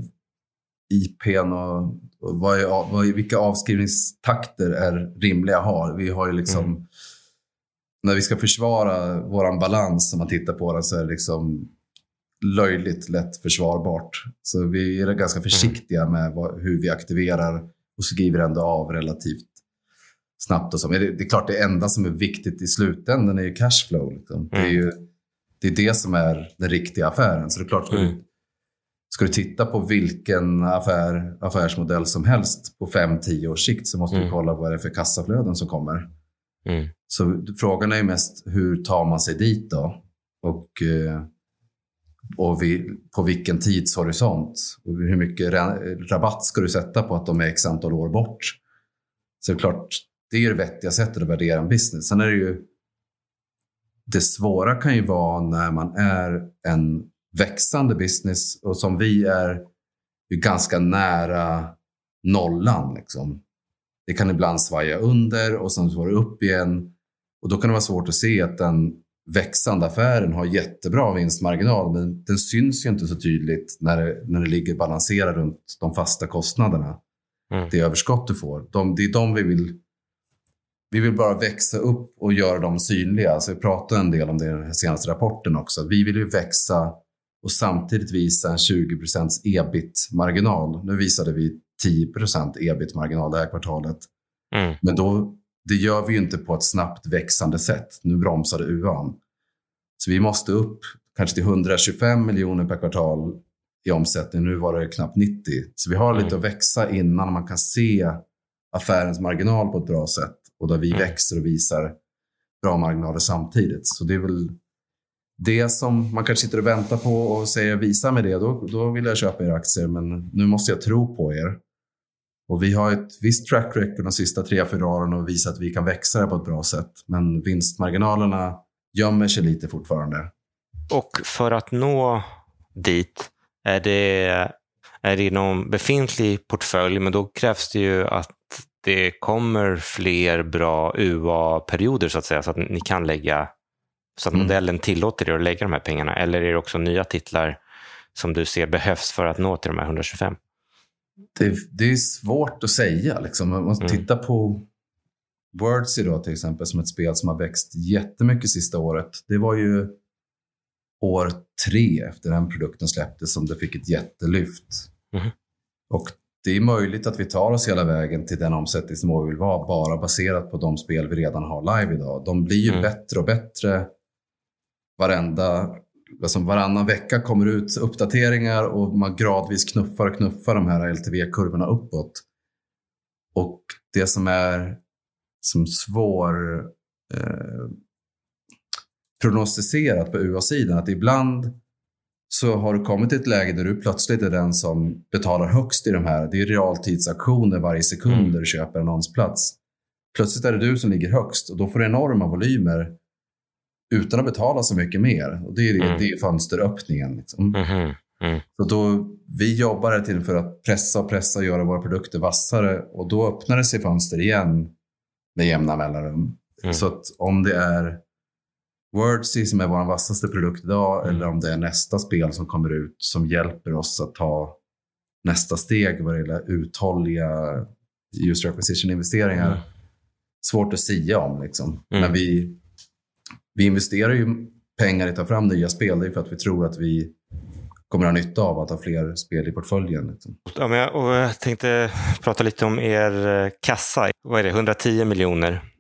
D: IPn och, och vad är, vad är, vilka avskrivningstakter är rimliga att ha. Vi har ju liksom, mm. när vi ska försvara vår balans, om man tittar på den, så är det liksom löjligt lätt försvarbart. Så vi är ganska försiktiga mm. med vad, hur vi aktiverar och skriver ändå av relativt snabbt. Och så. Men det, det, är klart, det enda som är viktigt i slutändan är ju cashflow. Liksom. Mm. Det är ju det, är det som är den riktiga affären. Så det är klart, ska, mm. du, ska du titta på vilken affär, affärsmodell som helst på 5-10 års sikt så måste mm. du kolla vad det är för kassaflöden som kommer. Mm. Så frågan är ju mest hur tar man sig dit då? Och, eh, och vi, på vilken tidshorisont? Och hur mycket rabatt ska du sätta på att de är x antal år bort? Så det är klart, det är det vettiga sättet att värdera en business. Sen är det ju det svåra kan ju vara när man är en växande business och som vi är ju ganska nära nollan. Liksom. Det kan ibland svaja under och sen får det upp igen. Och då kan det vara svårt att se att den växande affären har jättebra vinstmarginal, men den syns ju inte så tydligt när det, när det ligger balanserat runt de fasta kostnaderna. Mm. Det överskott du får. De, det är de vi vill vi vill bara växa upp och göra dem synliga. Så vi pratade en del om det i den senaste rapporten också. Vi vill ju växa och samtidigt visa en 20 ebit-marginal. Nu visade vi 10% ebit-marginal det här kvartalet. Mm. Men då, det gör vi ju inte på ett snabbt växande sätt. Nu bromsade UAn. Så vi måste upp kanske till 125 miljoner per kvartal i omsättning. Nu var det knappt 90. Så vi har lite mm. att växa innan man kan se affärens marginal på ett bra sätt och där vi mm. växer och visar bra marginaler samtidigt. Så det är väl det som man kanske sitter och väntar på och säger visa mig det, då, då vill jag köpa era aktier. Men nu måste jag tro på er. Och vi har ett visst track record de sista tre, fyra åren och visat att vi kan växa det på ett bra sätt. Men vinstmarginalerna gömmer sig lite fortfarande.
C: Och för att nå dit, är det, är det någon befintlig portfölj, men då krävs det ju att det kommer fler bra UA-perioder så att säga, så att ni kan lägga Så att mm. modellen tillåter dig att lägga de här pengarna? Eller är det också nya titlar som du ser behövs för att nå till de här 125?
D: Det, det är svårt att säga. Liksom. Man måste mm. titta på Wordsy då till exempel som ett spel som har växt jättemycket sista året. Det var ju år tre efter den produkten släpptes som det fick ett jättelyft. Mm. Och det är möjligt att vi tar oss hela vägen till den omsättningsnivå vi vill vara, bara baserat på de spel vi redan har live idag. De blir ju mm. bättre och bättre varenda, alltså varannan vecka kommer ut uppdateringar och man gradvis knuffar och knuffar de här LTV-kurvorna uppåt. Och det som är som svår eh, prognostiserat på UA-sidan, att ibland så har du kommit till ett läge där du plötsligt är den som betalar högst i de här. Det är realtidsaktioner varje sekund mm. där du köper annonsplats. Plötsligt är det du som ligger högst och då får du enorma volymer utan att betala så mycket mer. Och Det är, mm. det är fönsteröppningen. Liksom. Mm. Mm. Så då, vi jobbar hela tiden för att pressa och pressa och göra våra produkter vassare och då öppnar det sig fönster igen med jämna mellanrum. Mm. Så att om det är Wordsy som är vår vassaste produkt idag mm. eller om det är nästa spel som kommer ut som hjälper oss att ta nästa steg vad det gäller uthålliga user acquisition-investeringar. Mm. Svårt att säga om. Liksom. Men vi, vi investerar ju pengar i att ta fram nya spel. Det är för att vi tror att vi kommer att ha nytta av att ha fler spel i portföljen. Liksom.
C: Ja, men jag, och jag tänkte prata lite om er eh, kassa. Vad är det, 110 miljoner?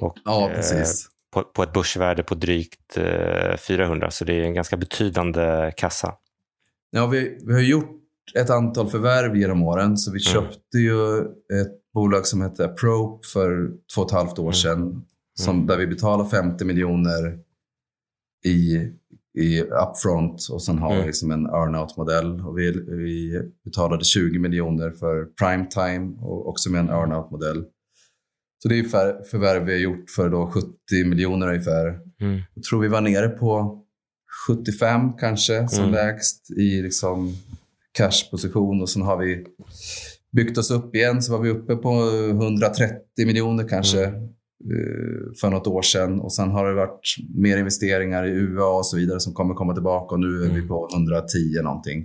D: Och, ja, precis.
C: Eh, på, på ett börsvärde på drygt eh, 400, så det är en ganska betydande kassa.
D: Ja, vi, vi har gjort ett antal förvärv genom åren, så vi mm. köpte ju ett bolag som hette Apprope för två och ett halvt år mm. sedan, som, mm. där vi betalade 50 miljoner i, i upfront och sen har mm. vi liksom en earnout-modell. Och vi, vi betalade 20 miljoner för primetime och också med en earnout-modell. Så det är för, förvärv vi har gjort för då 70 miljoner ungefär. Mm. Jag tror vi var nere på 75 kanske som mm. lägst i liksom cashposition och sen har vi byggt oss upp igen så var vi uppe på 130 miljoner kanske mm. Eh, för något år sedan och sen har det varit mer investeringar i UA och så vidare som kommer komma tillbaka och nu är vi mm. på 110 någonting.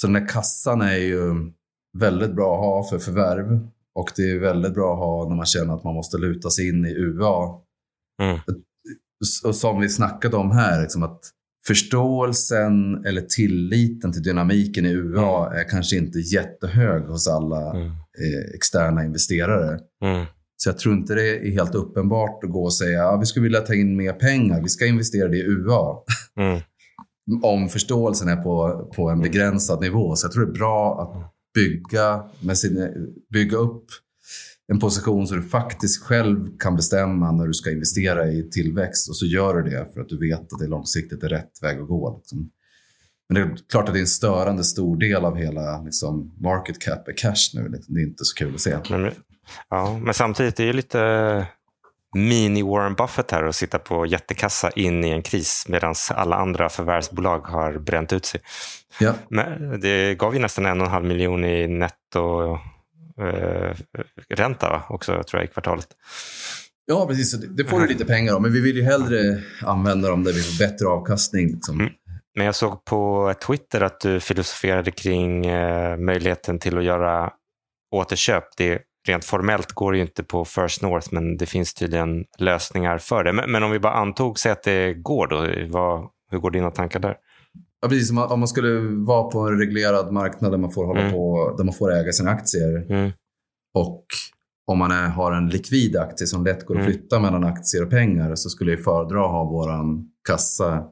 D: Så den här kassan är ju väldigt bra att ha för förvärv och det är väldigt bra att ha när man känner att man måste luta sig in i UA. Mm. Och som vi snackade om här, liksom att förståelsen eller tilliten till dynamiken i UA mm. är kanske inte jättehög hos alla mm. eh, externa investerare. Så jag tror inte det är helt uppenbart att gå och säga att ah, vi skulle vilja ta in mer pengar, vi ska investera det i UA. Mm. Om förståelsen är på, på en begränsad nivå. Så jag tror det är bra att bygga, med sin, bygga upp en position så du faktiskt själv kan bestämma när du ska investera i tillväxt och så gör du det för att du vet att det långsiktigt är rätt väg att gå. Liksom. Men det är klart att det är en störande stor del av hela liksom, market cap är cash nu. Det är inte så kul att se.
C: Men, ja, men samtidigt är det lite mini-Warren Buffett här och sitta på jättekassa in i en kris medan alla andra förvärvsbolag har bränt ut sig. Ja. Men det gav ju nästan en och en halv miljon i netto eh, ränta också, tror jag, i kvartalet.
D: Ja, precis. Det får du lite pengar om, men vi vill ju hellre använda dem där vi får bättre avkastning. Liksom. Mm.
C: Men jag såg på Twitter att du filosoferade kring eh, möjligheten till att göra återköp. Det rent formellt går det ju inte på First North, men det finns tydligen lösningar för det. Men, om vi bara antog sig att det går, då, vad, hur går dina tankar där?
D: Ja, precis. Om man skulle vara på en reglerad marknad där man får, hålla mm. på, där man får äga sina aktier mm. och om man är, har en likvid aktie som lätt går att mm. flytta mellan aktier och pengar så skulle jag föredra att ha vår kassa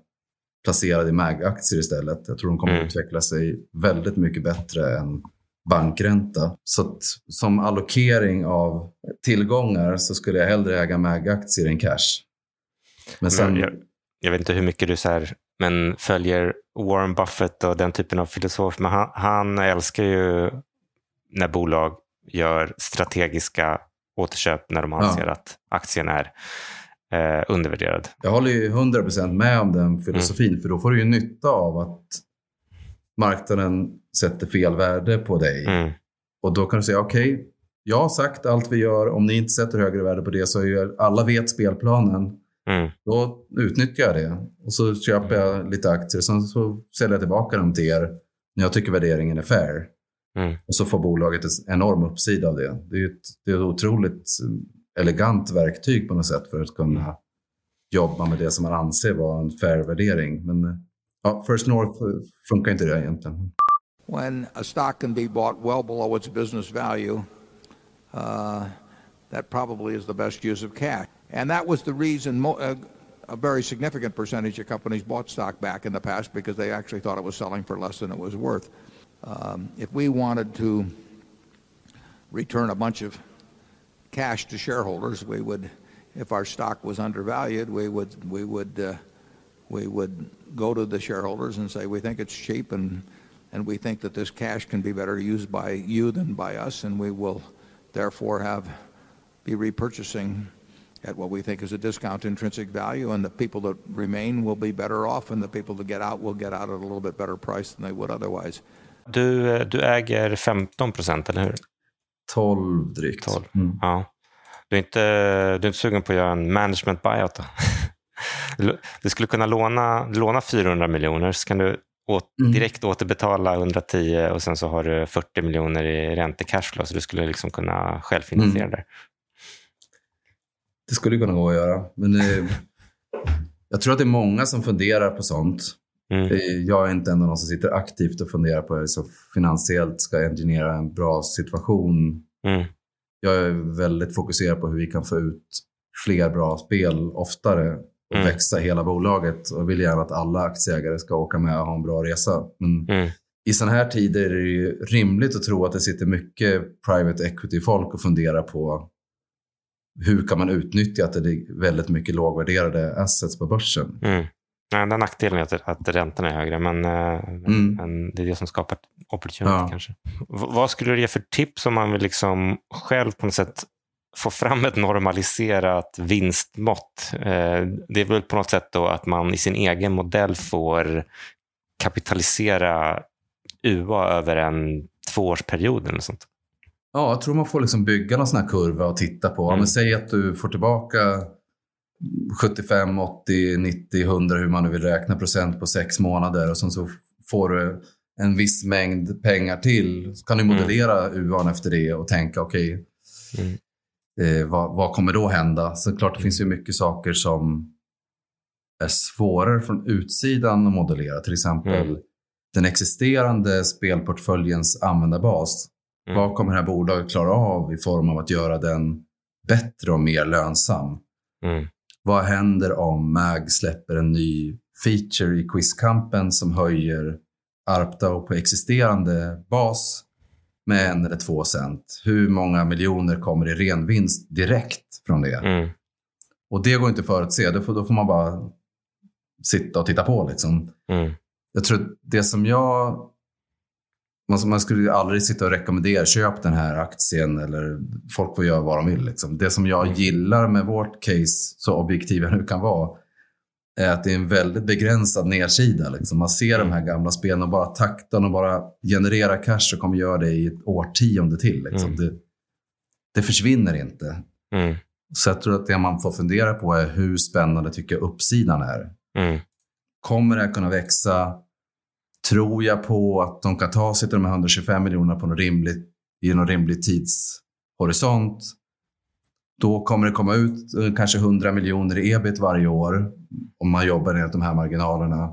D: placerad i MAG-aktier istället. Jag tror de kommer mm. att utveckla sig väldigt mycket bättre än bankränta. Så som allokering av tillgångar så skulle jag hellre äga MAG-aktier än cash.
C: Men sen... jag, jag, vet inte hur mycket du så här, men följer Warren Buffett och den typen av filosof. Men han, han älskar ju när bolag gör strategiska återköp när de anser ja. att aktien är eh, undervärderad.
D: Jag håller ju 100% med om den filosofin, mm. för då får du ju nytta av att marknaden sätter fel värde på dig. Mm. Och då kan du säga, okej, okay, jag har sagt allt vi gör. Om ni inte sätter högre värde på det så är alla vet spelplanen.
C: Mm.
D: Då utnyttjar jag det. Och så köper jag lite aktier. Sen så säljer jag tillbaka dem till er när jag tycker värderingen är fair.
C: Mm.
D: Och så får bolaget en enorm uppsida av det. Det är ett, det är otroligt elegant verktyg på något sätt för att kunna jobba med det som man anser vara en fair värdering. Men ja, First North funkar inte det egentligen.
E: When a stock can be bought well below its business value, uh, that probably is the best use of cash. And that was the reason uh, a very significant percentage of companies bought stock back in the past because they actually thought it was selling for less than it was worth. Um, if we wanted to return a bunch of cash to shareholders, we would, if our stock was undervalued, we would we would uh, we would go to the shareholders and say we think it's cheap and and we think that this cash can be better used by you than by us, and we will therefore have be repurchasing at what we think is a discount intrinsic value, and the people that remain will be better off, and the people that get out will get out at a little bit better price than they would otherwise.
C: Du, du äger 15 procent, eller hur?
D: 12 drygt.
C: 12. Mm. Ja. Du är, inte, du är inte sugen på att göra en management buyout då? <laughs> Du skulle kunna låna, låna 400 miljoner, så kan du åt, mm. direkt återbetala 110 och sen så har du 40 miljoner i ränte-cashflow, så du skulle liksom kunna självfinansiera mm. det.
D: Det skulle kunna gå att göra, men eh, jag tror att det är många som funderar på sånt. Mm. Jag är inte en av de som sitter aktivt och funderar på hur jag finansiellt ska engineera en bra situation.
C: Mm.
D: Jag är väldigt fokuserad på hur vi kan få ut fler bra spel oftare och mm. växa hela bolaget. Och vill gärna att alla aktieägare ska åka med och ha en bra resa. Men
C: mm.
D: i sådana här tider är det ju rimligt att tro att det sitter mycket private equity-folk och funderar på hur kan man utnyttja att det är väldigt mycket lågvärderade assets på börsen.
C: Mm. Nej, den nackdelen är att, räntorna är högre, men, eh, mm. men det är det som skapar opportunity ja. kanske. V vad skulle du ge för tips om man vill liksom själv på något sätt få fram ett normaliserat vinstmått? Eh, det är väl på något sätt då att man i sin egen modell får kapitalisera UA över en tvåårsperiod eller sånt?
D: Ja, jag tror man får liksom bygga någon sån här kurva och titta på. Mm. Men säg att du får tillbaka 75, 80, 90, 100 hur man nu vill räkna procent på sex månader och sen så får du en viss mängd pengar till. Så kan du mm. modellera mm. UAn efter det och tänka okej, okay, mm. eh, vad, vad, kommer då hända? Så klart det finns ju mycket saker som är svårare från utsidan att modellera. Till exempel mm. den existerande spelportföljens användarbas. Mm. Vad kommer det här bolaget klara av i form av att göra den bättre och mer lönsam?
C: Mm.
D: Vad händer om MAG släpper en ny feature i quizkampen som höjer ARPDAO på existerande bas med en eller två cent? Hur många miljoner kommer i ren vinst direkt från det?
C: Mm.
D: Och det går inte att förutse. Då får, då får man bara sitta och titta på. Liksom.
C: Mm.
D: Jag tror det som jag man, skulle aldrig sitta och rekommendera köp den här aktien eller folk får göra vad de vill. Liksom. Det som jag gillar med vårt case, så objektiv jag nu kan vara, är att det är en väldigt begränsad nedsida. Liksom. Man ser de här gamla spelen och bara takten och bara generera cash och kommer göra det i ett årtionde till. Liksom. Mm. Det, det, försvinner inte.
C: Mm.
D: Så jag tror att det man får fundera på är hur spännande tycker jag uppsidan är.
C: Mm.
D: Kommer det här kunna växa? Tror jag på att de kan ta sig till de här 125 miljonerna på något rimligt, i någon rimlig tidshorisont, då kommer det komma ut eh, kanske 100 miljoner i ebit varje år om man jobbar enligt de här marginalerna.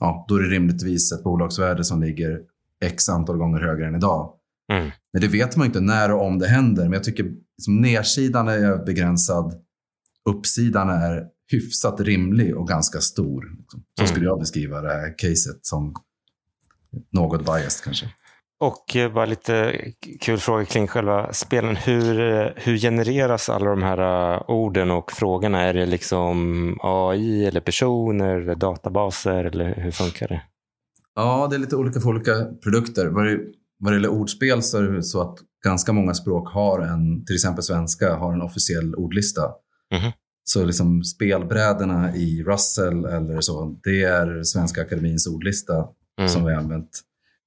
D: Ja, då är det rimligtvis ett bolagsvärde som ligger x antal gånger högre än idag.
C: Mm.
D: Men det vet man inte när och om det händer. Men jag tycker liksom, nedsidan är begränsad. Uppsidan är hyfsat rimlig och ganska stor. Så mm. skulle jag beskriva det här caset som något biased kanske.
C: Och eh, bara lite kul fråga kring själva spelen. Hur, eh, hur genereras alla de här uh, orden och frågorna? Är det liksom AI eller personer eller databaser eller hur funkar det?
D: Ja, det är lite olika för olika produkter. Vad det gäller ordspel så är det så att ganska många språk har en, till exempel svenska, har en officiell ordlista.
C: Mm.
D: Så liksom spelbrädorna i Russell eller så, det är Svenska Akademins ordlista mm. som vi har använt.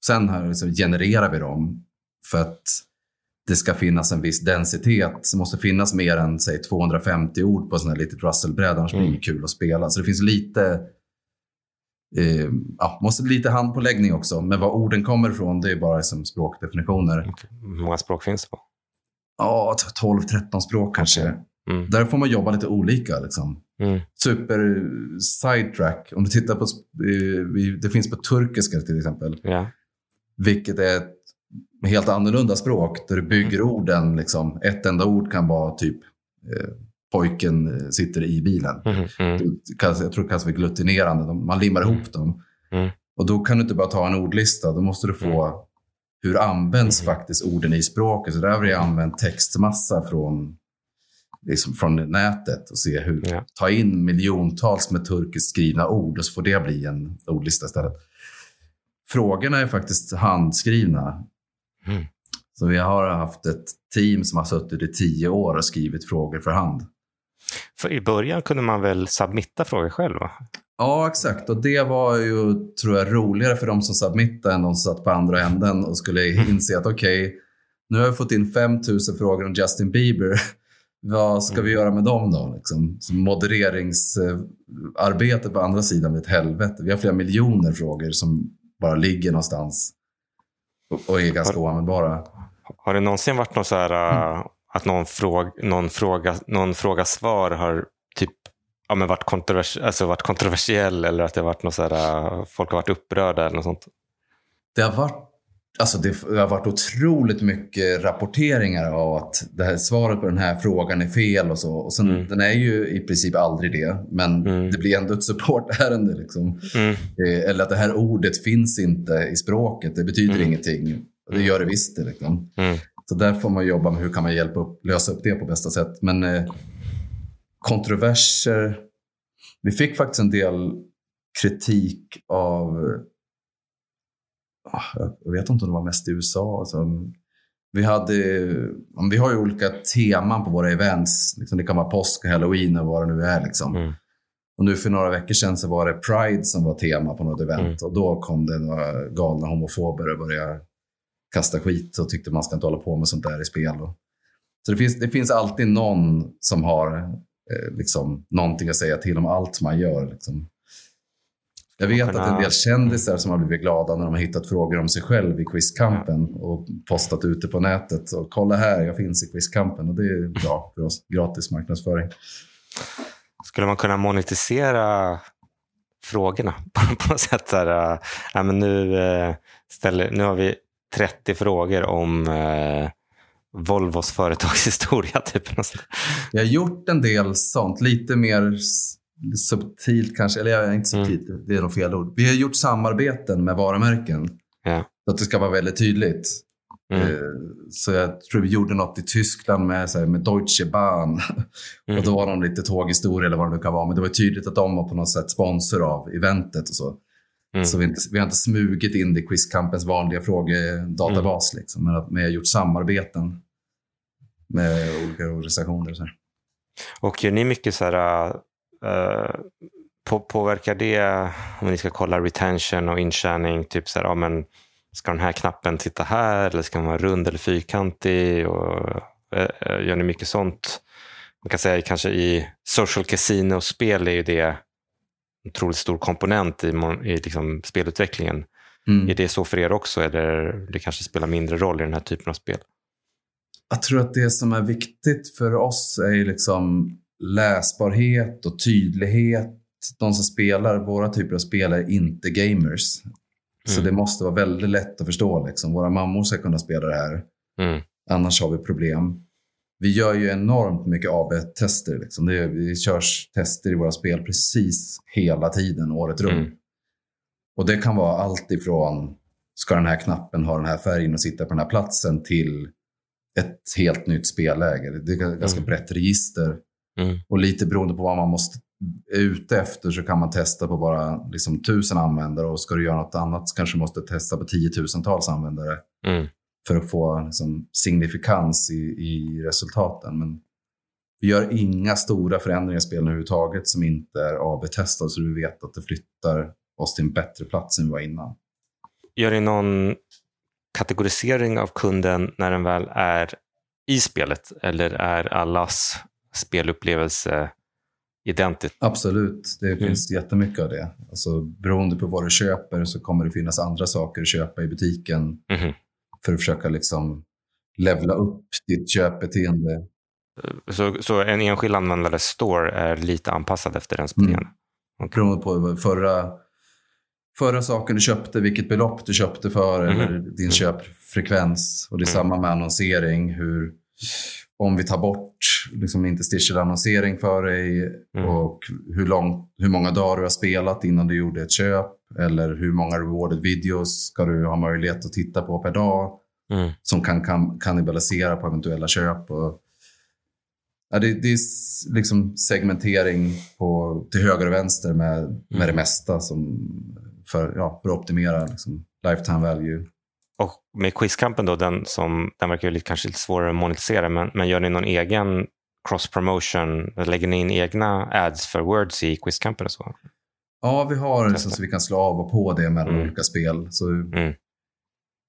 D: Sen här liksom genererar vi dem för att det ska finnas en viss densitet. Det måste finnas mer än säg, 250 ord på sån här litet Russell-bräda, annars blir det inget kul att spela. Så det finns lite, eh, ja, måste lite handpåläggning också. Men var orden kommer ifrån, det är bara liksom språkdefinitioner.
C: Hur många språk finns det på?
D: Ja, 12-13 språk kanske.
C: Mm.
D: Där får man jobba lite olika. Liksom.
C: Mm.
D: Super sidetrack. Om du tittar på, eh, det finns på turkiska till exempel.
C: Ja.
D: Vilket är ett helt annorlunda språk där du bygger orden. Liksom. Ett enda ord kan vara typ eh, pojken eh, sitter i bilen.
C: Mm. Mm.
D: Kallas- Jag tror det kallas för glutinerande. De- Man limmar ihop dem.
C: Mm.
D: Och då kan du inte bara ta en ordlista. Då måste du få hur används
C: Mm.
D: faktiskt orden i språket. Så där har vi använt textmassa från, liksom från nätet och se hur,
C: Ja.
D: ta in miljontals med turkiskt skrivna ord och så får det bli en ordlista istället. Frågorna är faktiskt handskrivna.
C: Mm.
D: Så vi har haft ett team som har suttit i tio år och skrivit frågor för hand.
C: För I början kunde man väl submitta frågor själv? Va?
D: Ja, exakt. Och det var ju, tror jag, roligare för de som submittade än de som satt på andra änden och skulle inse att okej, nu har vi fått in 5000 frågor om Justin Bieber. Vad ska vi göra med dem då? Liksom? Så modereringsarbetet på andra sidan är ett helvete. Vi har flera miljoner frågor som bara ligger någonstans och, är ganska oanvändbara.
C: Har det någonsin varit något så här, äh, att någon fråga, någon fråga, någon fråga svar har typ ja, men varit, kontrovers, alltså varit kontroversiell eller att det har varit något så här, äh, folk har varit upprörda eller något sånt?
D: Det har varit Alltså det har varit otroligt mycket rapporteringar av att det här svaret på den här frågan är fel och så. Och sen,
C: Mm.
D: Den är ju i princip aldrig det, men
C: Mm.
D: det blir ändå ett supportärende. Liksom.
C: Mm.
D: Eh, Eller att det här ordet finns inte i språket, det betyder
C: Mm.
D: ingenting. Det gör det visst det. Liksom.
C: Mm.
D: Så där får man jobba med hur kan man hjälpa upp, lösa upp det på bästa sätt. Men eh, kontroverser. Vi fick faktiskt en del kritik av, jag vet inte om det var mest i USA. Alltså, vi, hade, vi har ju olika teman på våra events. Liksom det kan vara påsk, halloween och vad det nu är. Liksom.
C: Mm.
D: Och nu för några veckor sedan så var det Pride som var tema på något event.
C: Mm.
D: Och då kom det några galna homofober och började kasta skit och tyckte man ska inte hålla på med sånt där i spel. Så det finns, det finns alltid någon som har eh, liksom, någonting att säga till om allt man gör. Liksom. Jag vet
C: kunna-
D: att en del kändisar som har blivit glada när de har hittat frågor om sig själv i quizkampen och postat ute på nätet. Och kolla här, jag finns i quizkampen. Och det är bra för oss. Gratis marknadsföring.
C: Skulle man kunna monetisera frågorna <laughs> på, något sätt? Här, äh, ja, men nu, äh, ställer, nu har vi 30 frågor om äh, Volvos företagshistoria. <laughs> Typ.
D: Jag har gjort en del sånt, lite mer subtilt kanske. Eller jag är inte
C: Mm.
D: subtilt, det är nog fel ord. Vi har gjort samarbeten med varumärken.
C: Ja.
D: Så att det ska vara väldigt tydligt.
C: Mm.
D: Eh, Så jag tror vi gjorde något i Tyskland med, så här, med Deutsche Bahn.
C: Mm.
D: Och då var de lite tåghistoria eller vad det nu kan vara. Men det var tydligt att de var på något sätt sponsor av eventet och så.
C: Mm.
D: Så vi, inte, vi har inte smugit in det i Quizkampens vanliga frågedatabas.
C: Mm.
D: Liksom, men vi har gjort samarbeten med olika organisationer. Och så här.
C: Och gör ni mycket så här, äh, på, påverkar det om ni ska kolla retention och intjäning? Typ så här, ja, men ska den här knappen sitta här eller ska den vara rund eller fyrkantig? Och, äh, gör ni mycket sånt? Man kan säga kanske i social casino-spel är ju det en otroligt stor komponent i, i liksom spelutvecklingen.
D: Mm.
C: Är det så för er också eller det kanske spelar mindre roll i den här typen av spel?
D: Jag tror att det som är viktigt för oss är ju liksom läsbarhet och tydlighet. De som spelar våra typer av spel är inte gamers. Så
C: Mm.
D: det måste vara väldigt lätt att förstå. Liksom. Våra mammor ska kunna spela det här.
C: Mm.
D: Annars har vi problem. Vi gör ju enormt mycket AB-tester. Liksom. Det vi kör tester i våra spel precis hela tiden, året runt.
C: Mm.
D: Och det kan vara allt ifrån, ska den här knappen ha den här färgen och sitta på den här platsen, till ett helt nytt spelläge. Det är ett ganska
C: Mm.
D: brett register.
C: Mm.
D: Och lite beroende på vad man måste är ute efter så kan man testa på bara liksom, tusen användare och ska du göra något annat så kanske du måste testa på tiotusentals användare
C: Mm.
D: för att få liksom, signifikans i, i resultaten. Men vi gör inga stora förändringar i spelen överhuvudtaget som inte är AB-testade så vi vet att det flyttar oss till en bättre plats än vi var innan.
C: Gör ni någon kategorisering av kunden när den väl är i spelet eller är allas spelupplevelse identiskt?
D: Absolut, det finns mm. jättemycket av det. Alltså, beroende på vad du köper så kommer det finnas andra saker att köpa i butiken mm. för att försöka liksom levla upp ditt köpbeteende.
C: Så, så en enskild användares store är lite anpassad efter ens beteende? Mm.
D: Okay. Beroende på förra, förra saken du köpte, vilket belopp du köpte för mm. eller din mm. köpfrekvens. Och det är mm. samma med annonsering. Hur, om vi tar bort liksom interstitial-annonsering för dig mm. och hur, lång, hur många dagar du har spelat innan du gjorde ett köp eller hur många rewarded videos ska du ha möjlighet att titta på per dag mm. som kan, kan kannibalisera på eventuella köp. Och, ja, det, det, är liksom segmentering på, till höger och vänster med, med det mm. mesta som, för, ja, för att optimera liksom, lifetime value.
C: Och med quizkampen då, den, som, den verkar lite, kanske lite svårare att monetisera, men, men gör ni någon egen cross promotion? Lägger ni in egna ads för words i quizkampen och så?
D: Ja, vi har så, så vi kan slå av och på det mellan mm. olika spel. Så mm.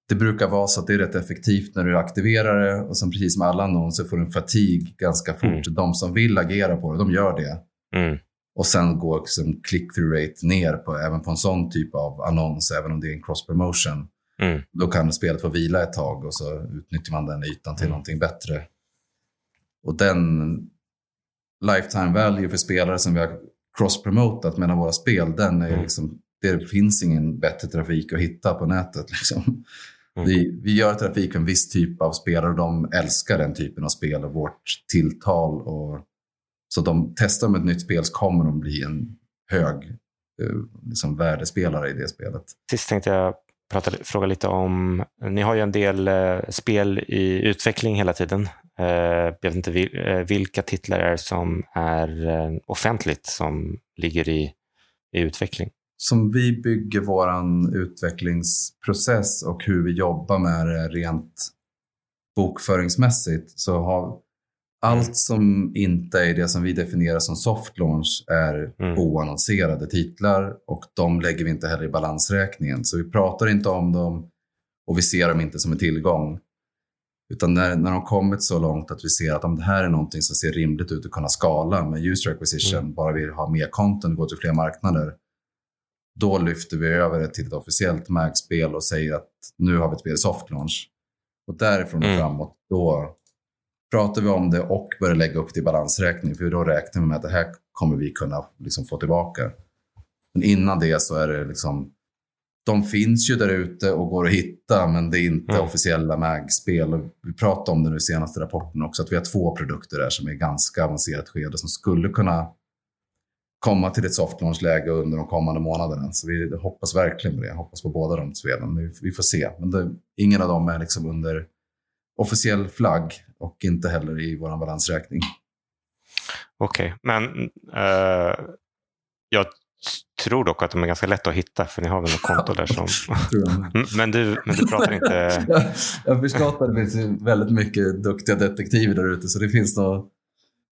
D: Det brukar vara så att det är rätt effektivt när du aktiverar det och sen precis som alla annonser får du en fatig ganska fort. Mm. De som vill agera på det, de gör det. Mm. Och sen går liksom click-through rate ner på, även på en sån typ av annons, även om det är en cross promotion. Mm. Då kan spelet få vila ett tag och så utnyttjar man den ytan till mm. någonting bättre. Och den lifetime value för spelare som vi har cross-promotat mellan våra spel, den är mm. liksom, det finns ingen bättre trafik att hitta på nätet. Liksom. Mm. Vi, vi gör trafik för en viss typ av spelare och de älskar den typen av spel och vårt tilltal. Och, så de testar med ett nytt spel så kommer de bli en hög eh, liksom, värdespelare i det spelet.
C: Sist tänkte jag prata, fråga lite om, ni har ju en del eh, spel i utveckling hela tiden. Eh, jag vet inte vil, eh, vilka titlar är som är eh, offentligt som ligger i, i utveckling?
D: Som vi bygger vår utvecklingsprocess och hur vi jobbar med det rent bokföringsmässigt så har allt som inte är det som vi definierar som soft launch är mm. oannonserade titlar och de lägger vi inte heller i balansräkningen. Så vi pratar inte om dem och vi ser dem inte som en tillgång. Utan när, när de kommit så långt att vi ser att om det här är någonting som ser rimligt ut att kunna skala med user acquisition, mm. bara vi har mer content och går till fler marknader, då lyfter vi över det till ett officiellt MAG-spel och säger att nu har vi ett spel soft launch. Och därifrån mm. och framåt, då pratar vi om det och börjar lägga upp det i balansräkning. För då räknar vi med att det här kommer vi kunna liksom få tillbaka. Men innan det så är det liksom, de finns ju där ute och går att hitta, men det är inte mm. officiella MAG-spel. Vi pratade om det nu i senaste rapporten också, att vi har två produkter där som är ganska avancerat skede som skulle kunna komma till ett soft launch-läge under de kommande månaderna. Så vi hoppas verkligen på det. Jag hoppas på båda de spelen. Vi, får se. Men det, ingen av dem är liksom under officiell flagg och inte heller i vår balansräkning.
C: Okej, okay. men uh, jag tror dock att de är ganska lätta att hitta för ni har väl något konto där som... <laughs> Mm, men, du, men du pratar inte...
D: jag har förstått att det finns väldigt mycket duktiga detektiver där ute så det finns nog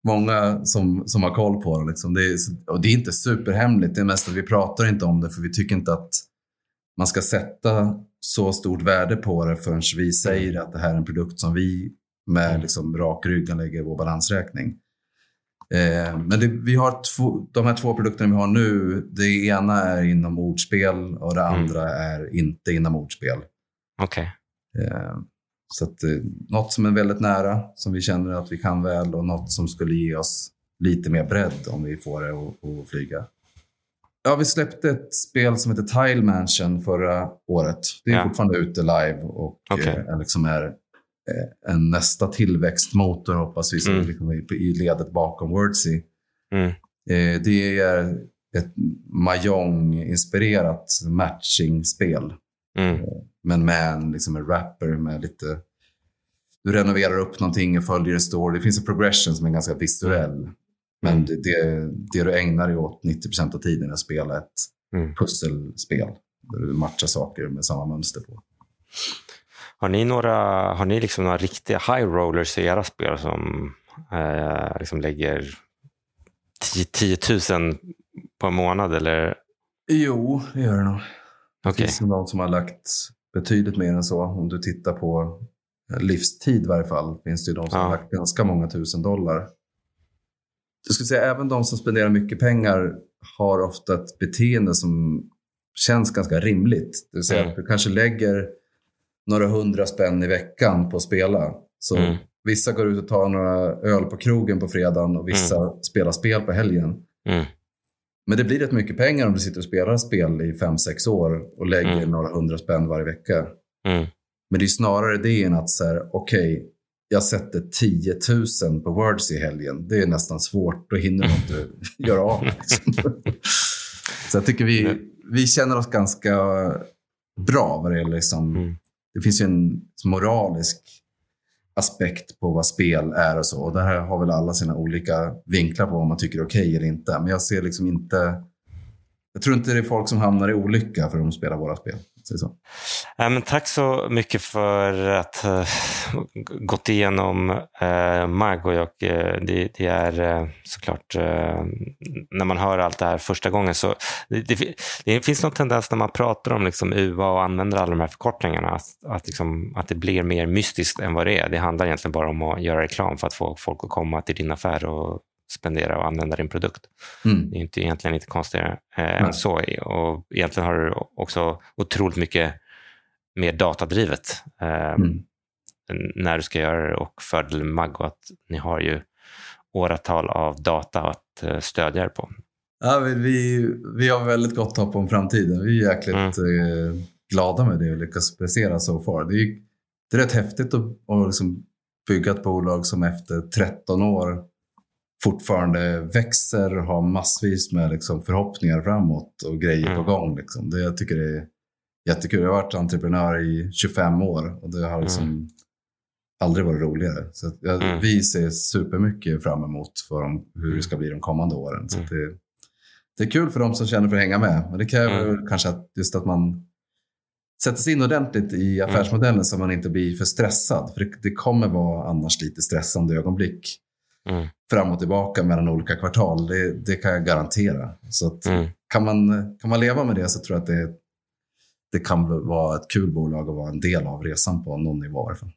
D: många som, som har koll på det. Liksom. det är, och det är inte superhemligt, det är mest att vi pratar inte om det för vi tycker inte att man ska sätta så stort värde på det förrän vi säger att det här är en produkt som vi med mm. liksom rak rygg kan lägga i vår balansräkning. Eh, men det, vi har två, de här två produkterna vi har nu, det ena är inom ordspel och det mm. andra är inte inom ordspel.
C: Okej.
D: Okay. Eh, så att, eh, något som är väldigt nära, som vi känner att vi kan väl och något som skulle ge oss lite mer bredd om vi får det att flyga. Ja, vi släppte ett spel som heter Tile Mansion förra året. Det är ja. fortfarande ute live och okay. eh, liksom är eh, en nästa tillväxtmotor hoppas vi, mm. liksom i ledet bakom Wordsy. Mm. Eh, det är ett Mahjong-inspirerat matching-spel. Mm. Eh, men med en, liksom en rapper med lite... Du renoverar upp någonting och följer en story. Det finns en progression som är ganska visuell. Men det, det, det du ägnar dig åt 90% av tiden är att spela ett mm. pusselspel. Där du matchar saker med samma mönster på.
C: Har ni några, har ni liksom några riktiga high rollers i era spel som eh, liksom lägger 10, 10 000 på en månad? Eller?
D: Jo, det gör det nog. Det okay. finns någon som har lagt betydligt mer än så. Om du tittar på livstid i varje fall finns det ju de som
C: Ja.
D: har lagt ganska många tusen dollar. Jag skulle säga även de som spenderar mycket pengar har ofta ett beteende som känns ganska rimligt. Det vill säga
C: Mm.
D: att du kanske lägger några hundra spänn i veckan på att spela. Så
C: Mm.
D: vissa går ut och tar några öl på krogen på fredagen och vissa spelar spel på helgen.
C: Mm.
D: Men det blir rätt mycket pengar om du sitter och spelar spel i fem sex år och lägger
C: Mm.
D: några hundra spänn varje vecka.
C: Mm.
D: Men det är snarare det än att okej, jag sätter 10 000 på Words i helgen. Det är nästan svårt, då hinner man inte <laughs> göra av. Liksom. Så jag tycker vi, vi känner oss ganska bra vad det gäller liksom,
C: Mm.
D: det finns ju en moralisk aspekt på vad spel är och så. Och där har väl alla sina olika vinklar på vad man tycker är okej eller inte. Men jag ser liksom inte, jag tror inte det är folk som hamnar i olycka för att de spelar våra spel säger så.
C: Ja, eh, men tack så mycket för att ha gått igenom eh, uh, Mag och jag. det, det är såklart, eh, när man hör allt det här första gången så det, det, det finns någon tendens när man pratar om liksom UA och använder alla de här förkortningarna att, att, liksom, att det blir mer mystiskt än vad det är. Det handlar egentligen bara om att göra reklam för att få folk att komma till din affär och spendera och använda din produkt.
D: Mm.
C: Det är inte, egentligen inte konstigare eh, än så. Och egentligen har du också otroligt mycket mer datadrivet eh,
D: Mm.
C: när du ska göra det och fördelen med Maggo att ni har ju åratal av data att eh, stödja er på.
D: Ja, vi, vi, vi har väldigt gott hopp om framtiden. Vi är jäkligt
C: Mm.
D: eh, glada med det och lyckas prestera så far. Det är, det är rätt häftigt att, att liksom bygga ett bolag som efter 13 år fortfarande växer och har massvis med liksom förhoppningar framåt och grejer
C: Mm.
D: på gång. Liksom. Det, jag tycker det är jättekul. Jag har varit entreprenör i 25 år och det har liksom aldrig varit roligare. Så jag,
C: Mm.
D: Vi ser supermycket fram emot för de, hur det ska bli de kommande åren. Så
C: Mm.
D: det, det är kul för de som känner för att hänga med. Men det kräver
C: Mm.
D: kanske att, just att man sätter sig in ordentligt i affärsmodellen så man inte blir för stressad. För det, det kommer vara annars lite stressande ögonblick
C: Mm.
D: fram och tillbaka mellan olika kvartal. Det, det kan jag garantera. Så att,
C: Mm.
D: kan, man, kan man leva med det så tror jag att det, det kan vara ett kul bolag och vara en del av resan på någon nivå i alla fall.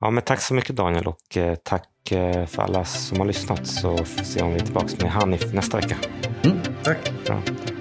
C: Ja, men tack så mycket Daniel och eh, tack eh, för alla som har lyssnat så får vi se om vi är tillbaka med Hanif nästa vecka.
D: Mm, tack!
C: Tack.